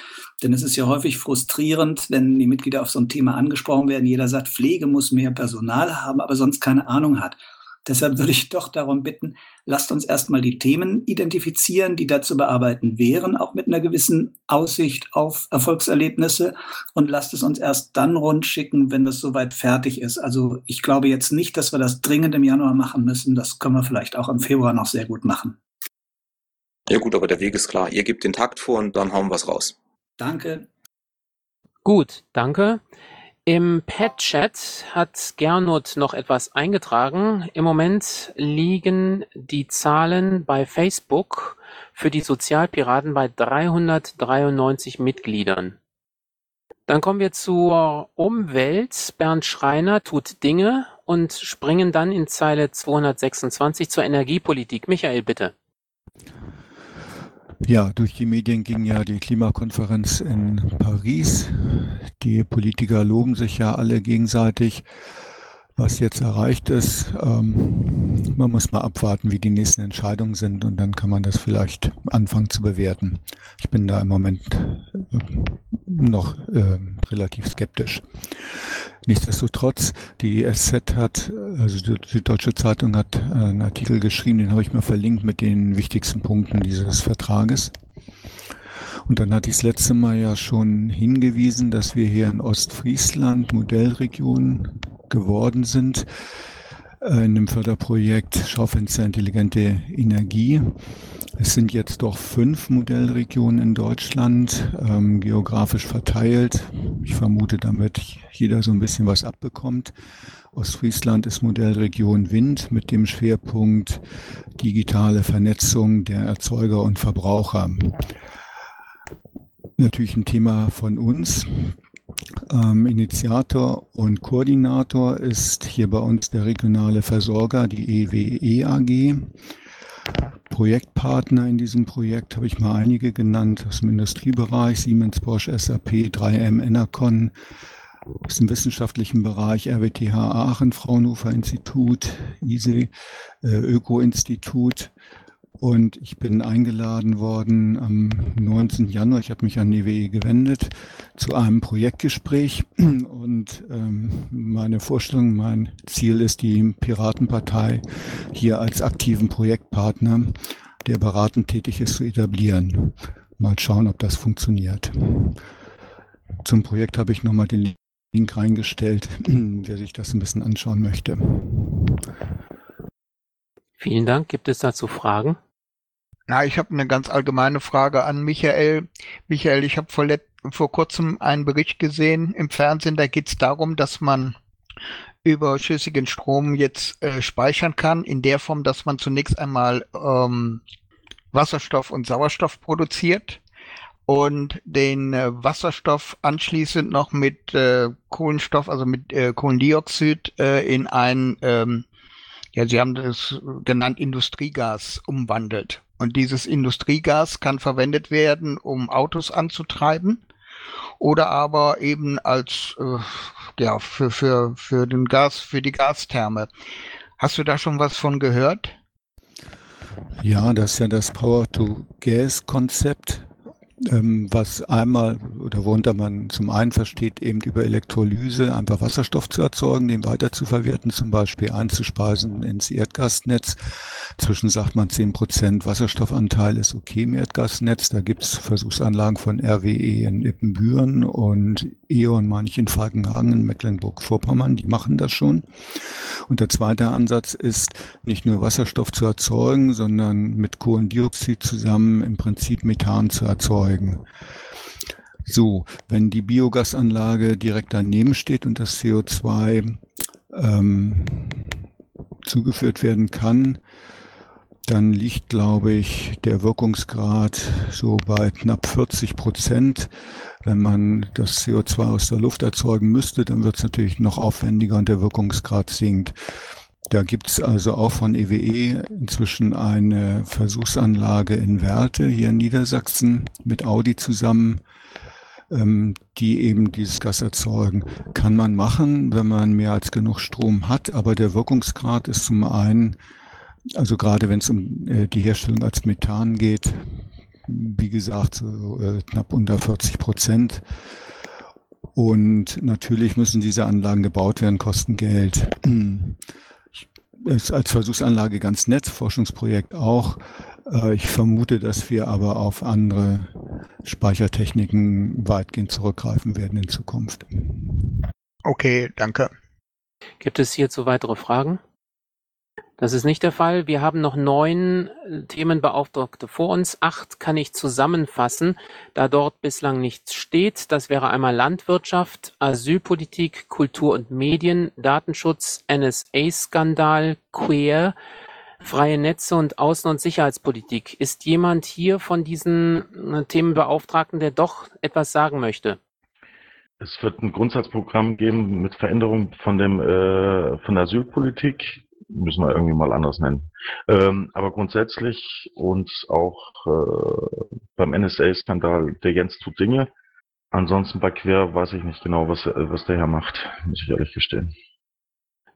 Denn es ist ja häufig frustrierend, wenn die Mitglieder auf so ein Thema angesprochen werden. Jeder sagt, Pflege muss mehr Personal haben, aber sonst keine Ahnung hat. Deshalb würde ich doch darum bitten, lasst uns erstmal die Themen identifizieren, die da zu bearbeiten wären, auch mit einer gewissen Aussicht auf Erfolgserlebnisse und lasst es uns erst dann rund schicken, wenn das soweit fertig ist. Also ich glaube jetzt nicht, dass wir das dringend im Januar machen müssen. Das können wir vielleicht auch im Februar noch sehr gut machen. Ja gut, aber der Weg ist klar. Ihr gebt den Takt vor und dann hauen wir es raus. Danke. Gut, danke. Im Pet-Chat hat Gernot noch etwas eingetragen. Im Moment liegen die Zahlen bei Facebook für die Sozialpiraten bei 393 Mitgliedern. Dann kommen wir zur Umwelt. Bernd Schreiner tut Dinge und springen dann in Zeile 226 zur Energiepolitik. Michael, bitte. Ja, durch die Medien ging ja die Klimakonferenz in Paris. Die Politiker loben sich ja alle gegenseitig was jetzt erreicht ist. Ähm, man muss mal abwarten, wie die nächsten Entscheidungen sind und dann kann man das vielleicht anfangen zu bewerten. Ich bin da im Moment äh, noch äh, relativ skeptisch. Nichtsdestotrotz, die SZ hat, also die Süddeutsche Zeitung hat einen Artikel geschrieben, den habe ich mal verlinkt mit den wichtigsten Punkten dieses Vertrages. Und dann hatte ich das letzte Mal ja schon hingewiesen, dass wir hier in Ostfriesland Modellregion geworden sind äh, in dem Förderprojekt Schaufenster intelligente Energie. Es sind jetzt doch fünf Modellregionen in Deutschland, ähm, geografisch verteilt. Ich vermute, damit jeder so ein bisschen was abbekommt. Ostfriesland ist Modellregion Wind mit dem Schwerpunkt digitale Vernetzung der Erzeuger und Verbraucher natürlich ein Thema von uns. Ähm, Initiator und Koordinator ist hier bei uns der regionale Versorger, die EWE AG. Projektpartner in diesem Projekt habe ich mal einige genannt. Aus dem Industriebereich, Siemens, Bosch, SAP, 3M, Enercon, aus dem wissenschaftlichen Bereich RWTH Aachen, Fraunhofer Institut, ISE, äh, Öko-Institut, und ich bin eingeladen worden am 19. Januar, ich habe mich an die WE gewendet, zu einem Projektgespräch. (clears throat) Und ähm, meine Vorstellung, mein Ziel ist, die Piratenpartei hier als aktiven Projektpartner, der beratend tätig ist, zu etablieren. Mal schauen, ob das funktioniert. Zum Projekt habe ich nochmal den Link reingestellt, (clears throat) wer sich das ein bisschen anschauen möchte. Vielen Dank. Gibt es dazu Fragen? Na, ich habe eine ganz allgemeine Frage an Michael. Michael, ich habe vor, vor kurzem einen Bericht gesehen im Fernsehen, da geht es darum, dass man überschüssigen Strom jetzt äh, speichern kann, in der Form, dass man zunächst einmal ähm, Wasserstoff und Sauerstoff produziert und den äh, Wasserstoff anschließend noch mit äh, Kohlenstoff, also mit äh, Kohlendioxid äh, in ein, ähm, ja, Sie haben das genannt, Industriegas umwandelt. Und dieses Industriegas kann verwendet werden, um Autos anzutreiben oder aber eben als äh, ja für für für den Gas für die Gastherme. Hast du da schon was von gehört? Ja, das ist ja das Power-to-Gas-Konzept ähm, was einmal oder worunter man zum einen versteht, eben über Elektrolyse einfach Wasserstoff zu erzeugen, den weiterzuverwerten, zum Beispiel einzuspeisen ins Erdgasnetz. Zwischen sagt man zehn Prozent Wasserstoffanteil ist okay im Erdgasnetz. Da gibt's Versuchsanlagen von RWE in Ippenbüren und E.ON, meine ich, in Falkenhagen in Mecklenburg-Vorpommern. Die machen das schon. Und der zweite Ansatz ist, nicht nur Wasserstoff zu erzeugen, sondern mit Kohlendioxid zusammen im Prinzip Methan zu erzeugen erzeugen. So, wenn die Biogasanlage direkt daneben steht und das CO2 ähm, zugeführt werden kann, dann liegt, glaube ich, der Wirkungsgrad so bei knapp 40 Prozent. Wenn man das CO2 aus der Luft erzeugen müsste, dann wird es natürlich noch aufwendiger und der Wirkungsgrad sinkt. Da gibt's also auch von EWE e inzwischen eine Versuchsanlage in Werte hier in Niedersachsen mit Audi zusammen, ähm, die eben dieses Gas erzeugen. Kann man machen, wenn man mehr als genug Strom hat, aber der Wirkungsgrad ist zum einen, also gerade wenn es um äh, die Herstellung als Methan geht, wie gesagt, so, äh, knapp unter 40 Prozent. Und natürlich müssen diese Anlagen gebaut werden, kosten Geld. Ist als Versuchsanlage ganz nett, Forschungsprojekt auch. Äh, ich vermute, dass wir aber auf andere Speichertechniken weitgehend zurückgreifen werden in Zukunft. Okay, danke. Gibt es hierzu weitere Fragen? Das ist nicht der Fall. Wir haben noch neun äh, Themenbeauftragte vor uns. Acht kann ich zusammenfassen, da dort bislang nichts steht. Das wäre einmal Landwirtschaft, Asylpolitik, Kultur und Medien, Datenschutz, NSA-Skandal, Queer, freie Netze und Außen- und Sicherheitspolitik. Ist jemand hier von diesen äh, Themenbeauftragten, der doch etwas sagen möchte? Es wird ein Grundsatzprogramm geben mit Veränderung von dem äh, von der Asylpolitik, müssen wir irgendwie mal anders nennen. Ähm, aber grundsätzlich und auch äh, beim NSA-Skandal, der Jens tut Dinge. Ansonsten bei Quer weiß ich nicht genau, was, was der Herr macht, muss ich ehrlich gestehen.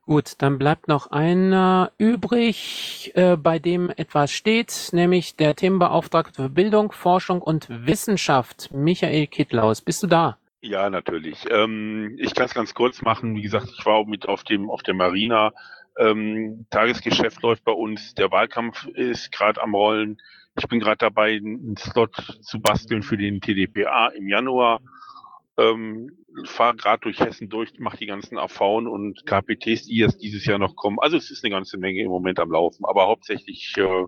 Gut, dann bleibt noch einer übrig, äh, bei dem etwas steht, nämlich der Themenbeauftragte für Bildung, Forschung und Wissenschaft, Michael Kittlaus. Bist du da? Ja, natürlich. Ähm, ich kann es ganz kurz machen. Wie gesagt, ich war auch mit auf dem auf der Marina. Ähm, Tagesgeschäft läuft bei uns. Der Wahlkampf ist gerade am Rollen. Ich bin gerade dabei, einen Slot zu basteln für den TDPA im Januar ähm, fahre gerade durch Hessen durch, mache die ganzen AV und KPTs, die jetzt dieses Jahr noch kommen. Also es ist eine ganze Menge im Moment am Laufen, aber hauptsächlich äh,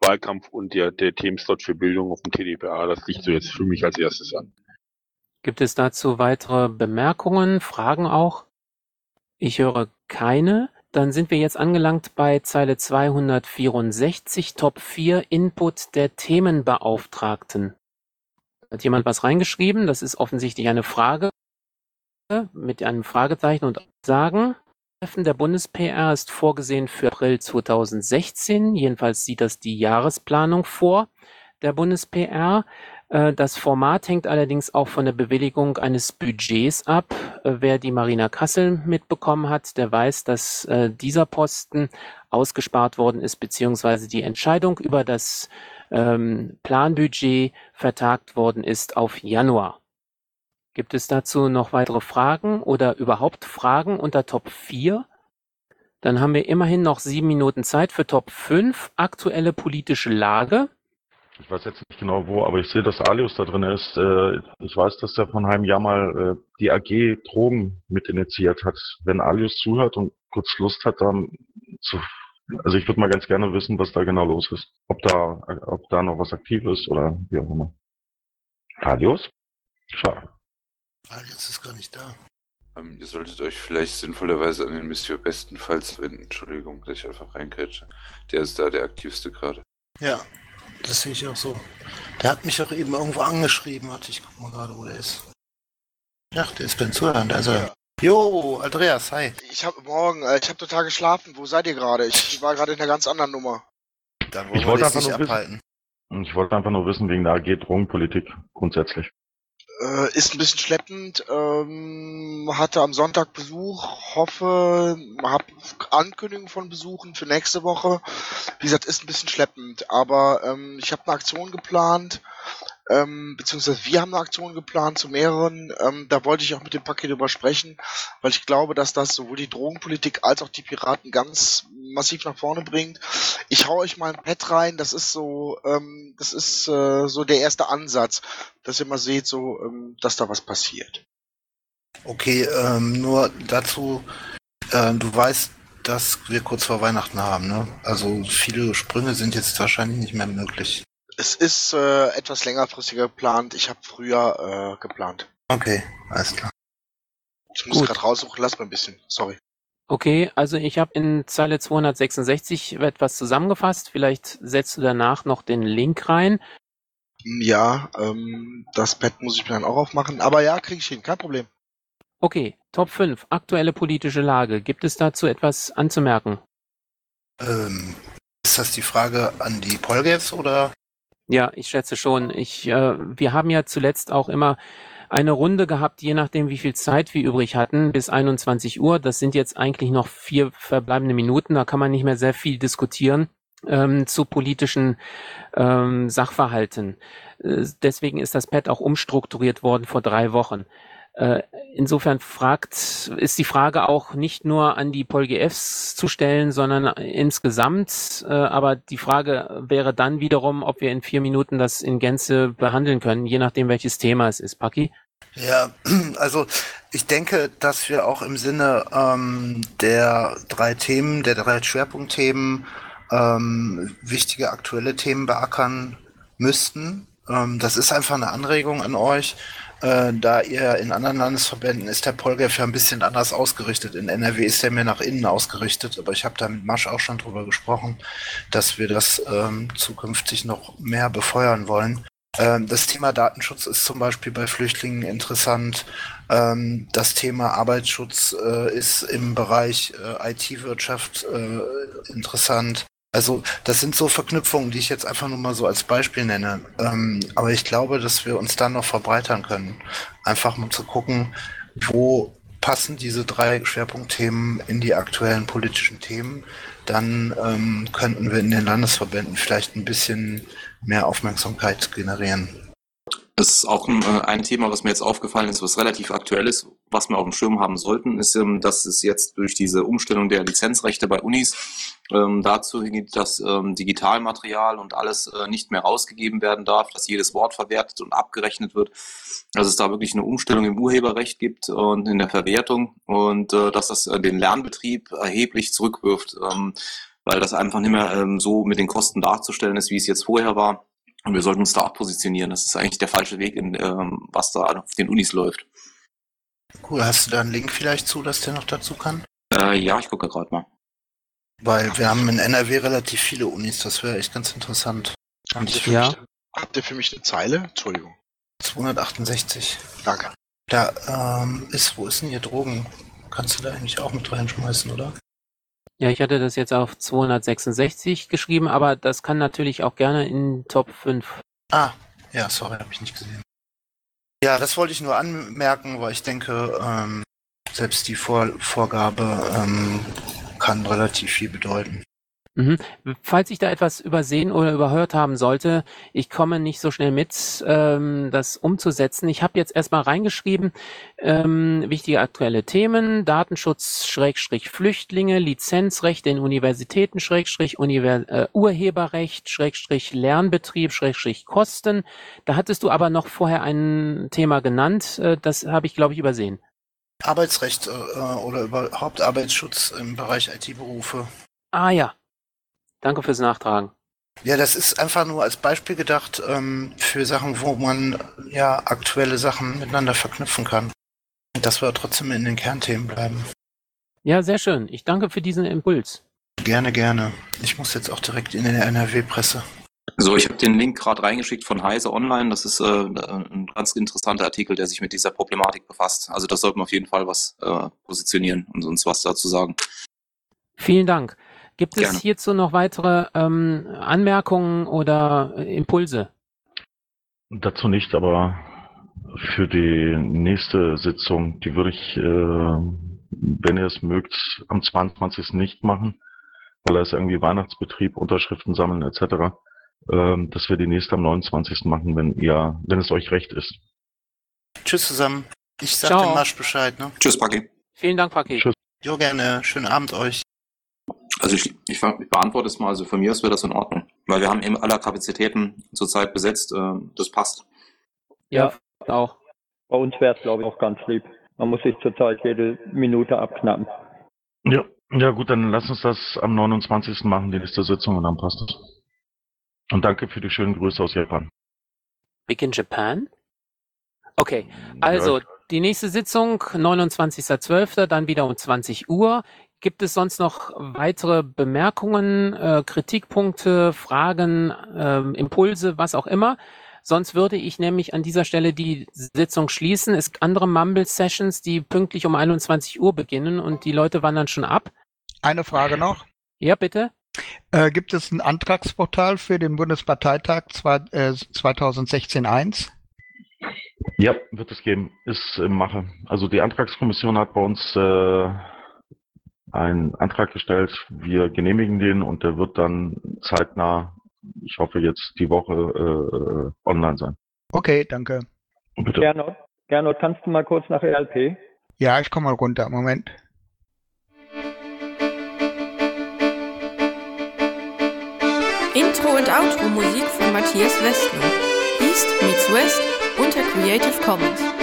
Wahlkampf und der, der Themenslot für Bildung auf dem TDPA, das liegt so jetzt für mich als erstes an. Gibt es dazu weitere Bemerkungen, Fragen auch? Ich höre keine. Dann sind wir jetzt angelangt bei Zeile 264, Top 4, Input der Themenbeauftragten. Hat jemand was reingeschrieben? Das ist offensichtlich eine Frage mit einem Fragezeichen und Sagen. Treffen der Bundes-PR ist vorgesehen für April 2016. Jedenfalls sieht das die Jahresplanung vor der Bundes-PR. Äh, das Format hängt allerdings auch von der Bewilligung eines Budgets ab. Äh, wer die Marina Kassel mitbekommen hat, der weiß, dass äh, dieser Posten ausgespart worden ist, beziehungsweise die Entscheidung über das ähm, Planbudget vertagt worden ist auf Januar. Gibt es dazu noch weitere Fragen oder überhaupt Fragen unter Top 4? Dann haben wir immerhin noch sieben Minuten Zeit für Top 5, aktuelle politische Lage. Ich weiß jetzt nicht genau wo, aber ich sehe, dass Alius da drin ist. Äh, ich weiß, dass er von einem Jahr mal äh, die AG Drogen mit initiiert hat. Wenn Alius zuhört und kurz Lust hat, dann zu also ich würde mal ganz gerne wissen, was da genau los ist. Ob da, ob da noch was aktiv ist oder wie auch immer. Adios? Schade. Alias ist gar nicht da. Ähm, ihr solltet euch vielleicht sinnvollerweise an den Monsieur bestenfalls wenden. Entschuldigung, dass ich einfach reinkrätsche. Der ist da der aktivste gerade. Ja, das sehe ich auch so. Der hat mich auch eben irgendwo angeschrieben. Warte, ich guck mal gerade, wo der ist. Ja, der ist beim Zuhören. Also, Jo, Andreas, hi. Ich habe morgen, äh, ich habe total geschlafen. Wo seid ihr gerade? Ich (laughs) war gerade in einer ganz anderen Nummer. Dann wollen ich wollte einfach nur abhalten. Wissen, ich wollte einfach nur wissen wegen der AG Drogenpolitik grundsätzlich. Äh, ist ein bisschen schleppend. Ähm, hatte am Sonntag Besuch, hoffe, habe Ankündigungen von Besuchen für nächste Woche. Wie gesagt, ist ein bisschen schleppend, aber ähm, ich habe eine Aktion geplant ähm, beziehungsweise wir haben eine Aktion geplant zu mehreren. Ähm, da wollte ich auch mit dem Paket drüber sprechen, weil ich glaube, dass das sowohl die Drogenpolitik als auch die Piraten ganz massiv nach vorne bringt. Ich hau euch mal ein Pad rein. Das ist so, ähm, das ist äh, so der erste Ansatz, dass ihr mal seht, so, ähm, dass da was passiert. Okay, ähm, nur dazu, äh, du weißt, dass wir kurz vor Weihnachten haben, ne? Also viele Sprünge sind jetzt wahrscheinlich nicht mehr möglich. Es ist äh, etwas längerfristiger geplant. Ich habe früher äh, geplant. Okay, alles klar. Ich muss gerade raussuchen, lass mal ein bisschen. Sorry. Okay, also ich habe in Zeile 266 etwas zusammengefasst. Vielleicht setzt du danach noch den Link rein. Ja, ähm, das Pad muss ich mir dann auch aufmachen. Aber ja, kriege ich hin, kein Problem. Okay, Top 5, aktuelle politische Lage. Gibt es dazu etwas anzumerken? Ähm, ist das die Frage an die Polgevs oder? Ja, ich schätze schon. Ich, äh, wir haben ja zuletzt auch immer eine Runde gehabt, je nachdem, wie viel Zeit wir übrig hatten, bis 21 Uhr. Das sind jetzt eigentlich noch vier verbleibende Minuten. Da kann man nicht mehr sehr viel diskutieren ähm, zu politischen ähm, Sachverhalten. Äh, deswegen ist das Pad auch umstrukturiert worden vor drei Wochen. Äh, insofern fragt, ist die Frage auch nicht nur an die PolGFs zu stellen, sondern insgesamt. Äh, aber die Frage wäre dann wiederum, ob wir in vier Minuten das in Gänze behandeln können, je nachdem, welches Thema es ist. Paki? Ja, (clears throat) also ich denke, dass wir auch im Sinne ähm, der drei Themen, der drei Schwerpunktthemen, ähm, wichtige aktuelle Themen beackern müssten. Ähm, das ist einfach eine Anregung an euch. Äh, da ihr in anderen Landesverbänden ist der Polgef ja ein bisschen anders ausgerichtet. In NRW ist er mehr nach innen ausgerichtet, aber ich habe da mit Masch auch schon drüber gesprochen, dass wir das ähm, zukünftig noch mehr befeuern wollen. Ähm, das Thema Datenschutz ist zum Beispiel bei Flüchtlingen interessant. Ähm, das Thema Arbeitsschutz äh, ist im Bereich äh, IT-Wirtschaft äh, interessant. Also das sind so Verknüpfungen, die ich jetzt einfach nur mal so als Beispiel nenne. Ähm, aber ich glaube, dass wir uns dann noch verbreitern können. Einfach mal zu gucken, wo passen diese drei Schwerpunktthemen in die aktuellen politischen Themen. Dann ähm, könnten wir in den Landesverbänden vielleicht ein bisschen mehr Aufmerksamkeit generieren. Das ist auch ein, äh, ein, Thema, was mir jetzt aufgefallen ist, was relativ aktuell ist, was wir auf dem Schirm haben sollten, ist, ähm, dass es jetzt durch diese Umstellung der Lizenzrechte bei Unis ähm, dazu geht, dass ähm, Digitalmaterial und alles äh, nicht mehr rausgegeben werden darf, dass jedes Wort verwertet und abgerechnet wird, dass es da wirklich eine Umstellung im Urheberrecht gibt und in der Verwertung und äh, dass das äh, den Lernbetrieb erheblich zurückwirft, ähm, weil das einfach nicht mehr ähm, so mit den Kosten darzustellen ist, wie es jetzt vorher war und wir sollten uns da auch positionieren. Das ist eigentlich der falsche Weg, in, ähm, was da auf den Unis läuft. Cool, hast du da einen Link vielleicht zu, dass der noch dazu kann? Äh, ja, ich gucke gerade mal. Weil wir haben in NRW relativ viele Unis, das wäre echt ganz interessant. Habt ihr, ja. mich, habt ihr für mich eine Zeile? Entschuldigung. 268. Danke. Da ähm, ist, wo ist denn hier Drogen? Kannst du da eigentlich auch mit reinschmeißen, oder? Ja, ich hatte das jetzt auf 266 geschrieben, aber das kann natürlich auch gerne in Top 5. Ah, ja, sorry, habe ich nicht gesehen. Ja, das wollte ich nur anmerken, weil ich denke, ähm, selbst die Vor Vorgabe ähm, kann relativ viel bedeuten. Mhm. Falls ich da etwas übersehen oder überhört haben sollte, ich komme nicht so schnell mit, ähm, das umzusetzen. Ich habe jetzt erstmal reingeschrieben, ähm, wichtige aktuelle Themen, Datenschutz, Schrägstrich Flüchtlinge, Lizenzrechte in Universitäten, Schrägstrich Univers äh, Urheberrecht, Schrägstrich Lernbetrieb, Schrägstrich Kosten. Da hattest du aber noch vorher ein Thema genannt, äh, das habe ich, glaube ich, übersehen. Arbeitsrecht äh, oder überhaupt Arbeitsschutz im Bereich IT-Berufe. Ah ja, Danke fürs Nachtragen. Ja, das ist einfach nur als Beispiel gedacht ähm, für Sachen, wo man ja aktuelle Sachen miteinander verknüpfen kann. Dass wir trotzdem in den Kernthemen bleiben. Ja, sehr schön. Ich danke für diesen Impuls. Gerne, gerne. Ich muss jetzt auch direkt in der NRW-Presse. So, ich habe den Link gerade reingeschickt von Heise Online. Das ist äh, ein ganz interessanter Artikel, der sich mit dieser Problematik befasst. Also das sollten wir auf jeden Fall was äh, positionieren und uns was dazu sagen. Vielen Dank. Gibt es hierzu noch weitere ähm, Anmerkungen oder äh, Impulse? Dazu nicht, aber für die nächste Sitzung, die würde ich, äh, wenn ihr es mögt, am 22. nicht machen, weil da ist irgendwie Weihnachtsbetrieb, Unterschriften sammeln etc. Ähm, dass wir die nächste am 29. machen, wenn ihr, wenn es euch recht ist. Tschüss zusammen. Ich sag Ciao. dem Marsch Bescheid, ne? Tschüss, Paki. Vielen Dank, Paki. Tschüss. Jo, gerne. Schönen Abend euch. Also ich, ich, ich beantworte es mal, also von mir aus wäre das in Ordnung. Weil wir haben eben alle Kapazitäten zurzeit besetzt, äh, das passt. Ja, auch. Bei uns wäre es, glaube ich, auch ganz lieb. Man muss sich zurzeit jede Minute abknappen. Ja, ja gut, dann lass uns das am 29. machen, die nächste Sitzung, und dann passt es. Und danke für die schönen Grüße aus Japan. Big in Japan? Okay, also ja. die nächste Sitzung, 29.12., dann wieder um 20 Uhr. Gibt es sonst noch weitere Bemerkungen, äh, Kritikpunkte, Fragen, äh, Impulse, was auch immer? Sonst würde ich nämlich an dieser Stelle die Sitzung schließen. Es gibt andere Mumble-Sessions, die pünktlich um 21 Uhr beginnen und die Leute wandern schon ab. Eine Frage noch. Ja, bitte. Äh, gibt es ein Antragsportal für den Bundesparteitag zwei, äh, 2016-1? Ja, wird es geben. Ist im Mache. Also die Antragskommission hat bei uns äh, einen Antrag gestellt. Wir genehmigen den und der wird dann zeitnah, ich hoffe jetzt die Woche, äh, online sein. Okay, danke. Bitte. Gernot, Gernot, kannst du mal kurz nach ELP? Ja, ich komme mal runter. Moment. Intro und Outro Musik von Matthias Westner. East meets West unter Creative Commons.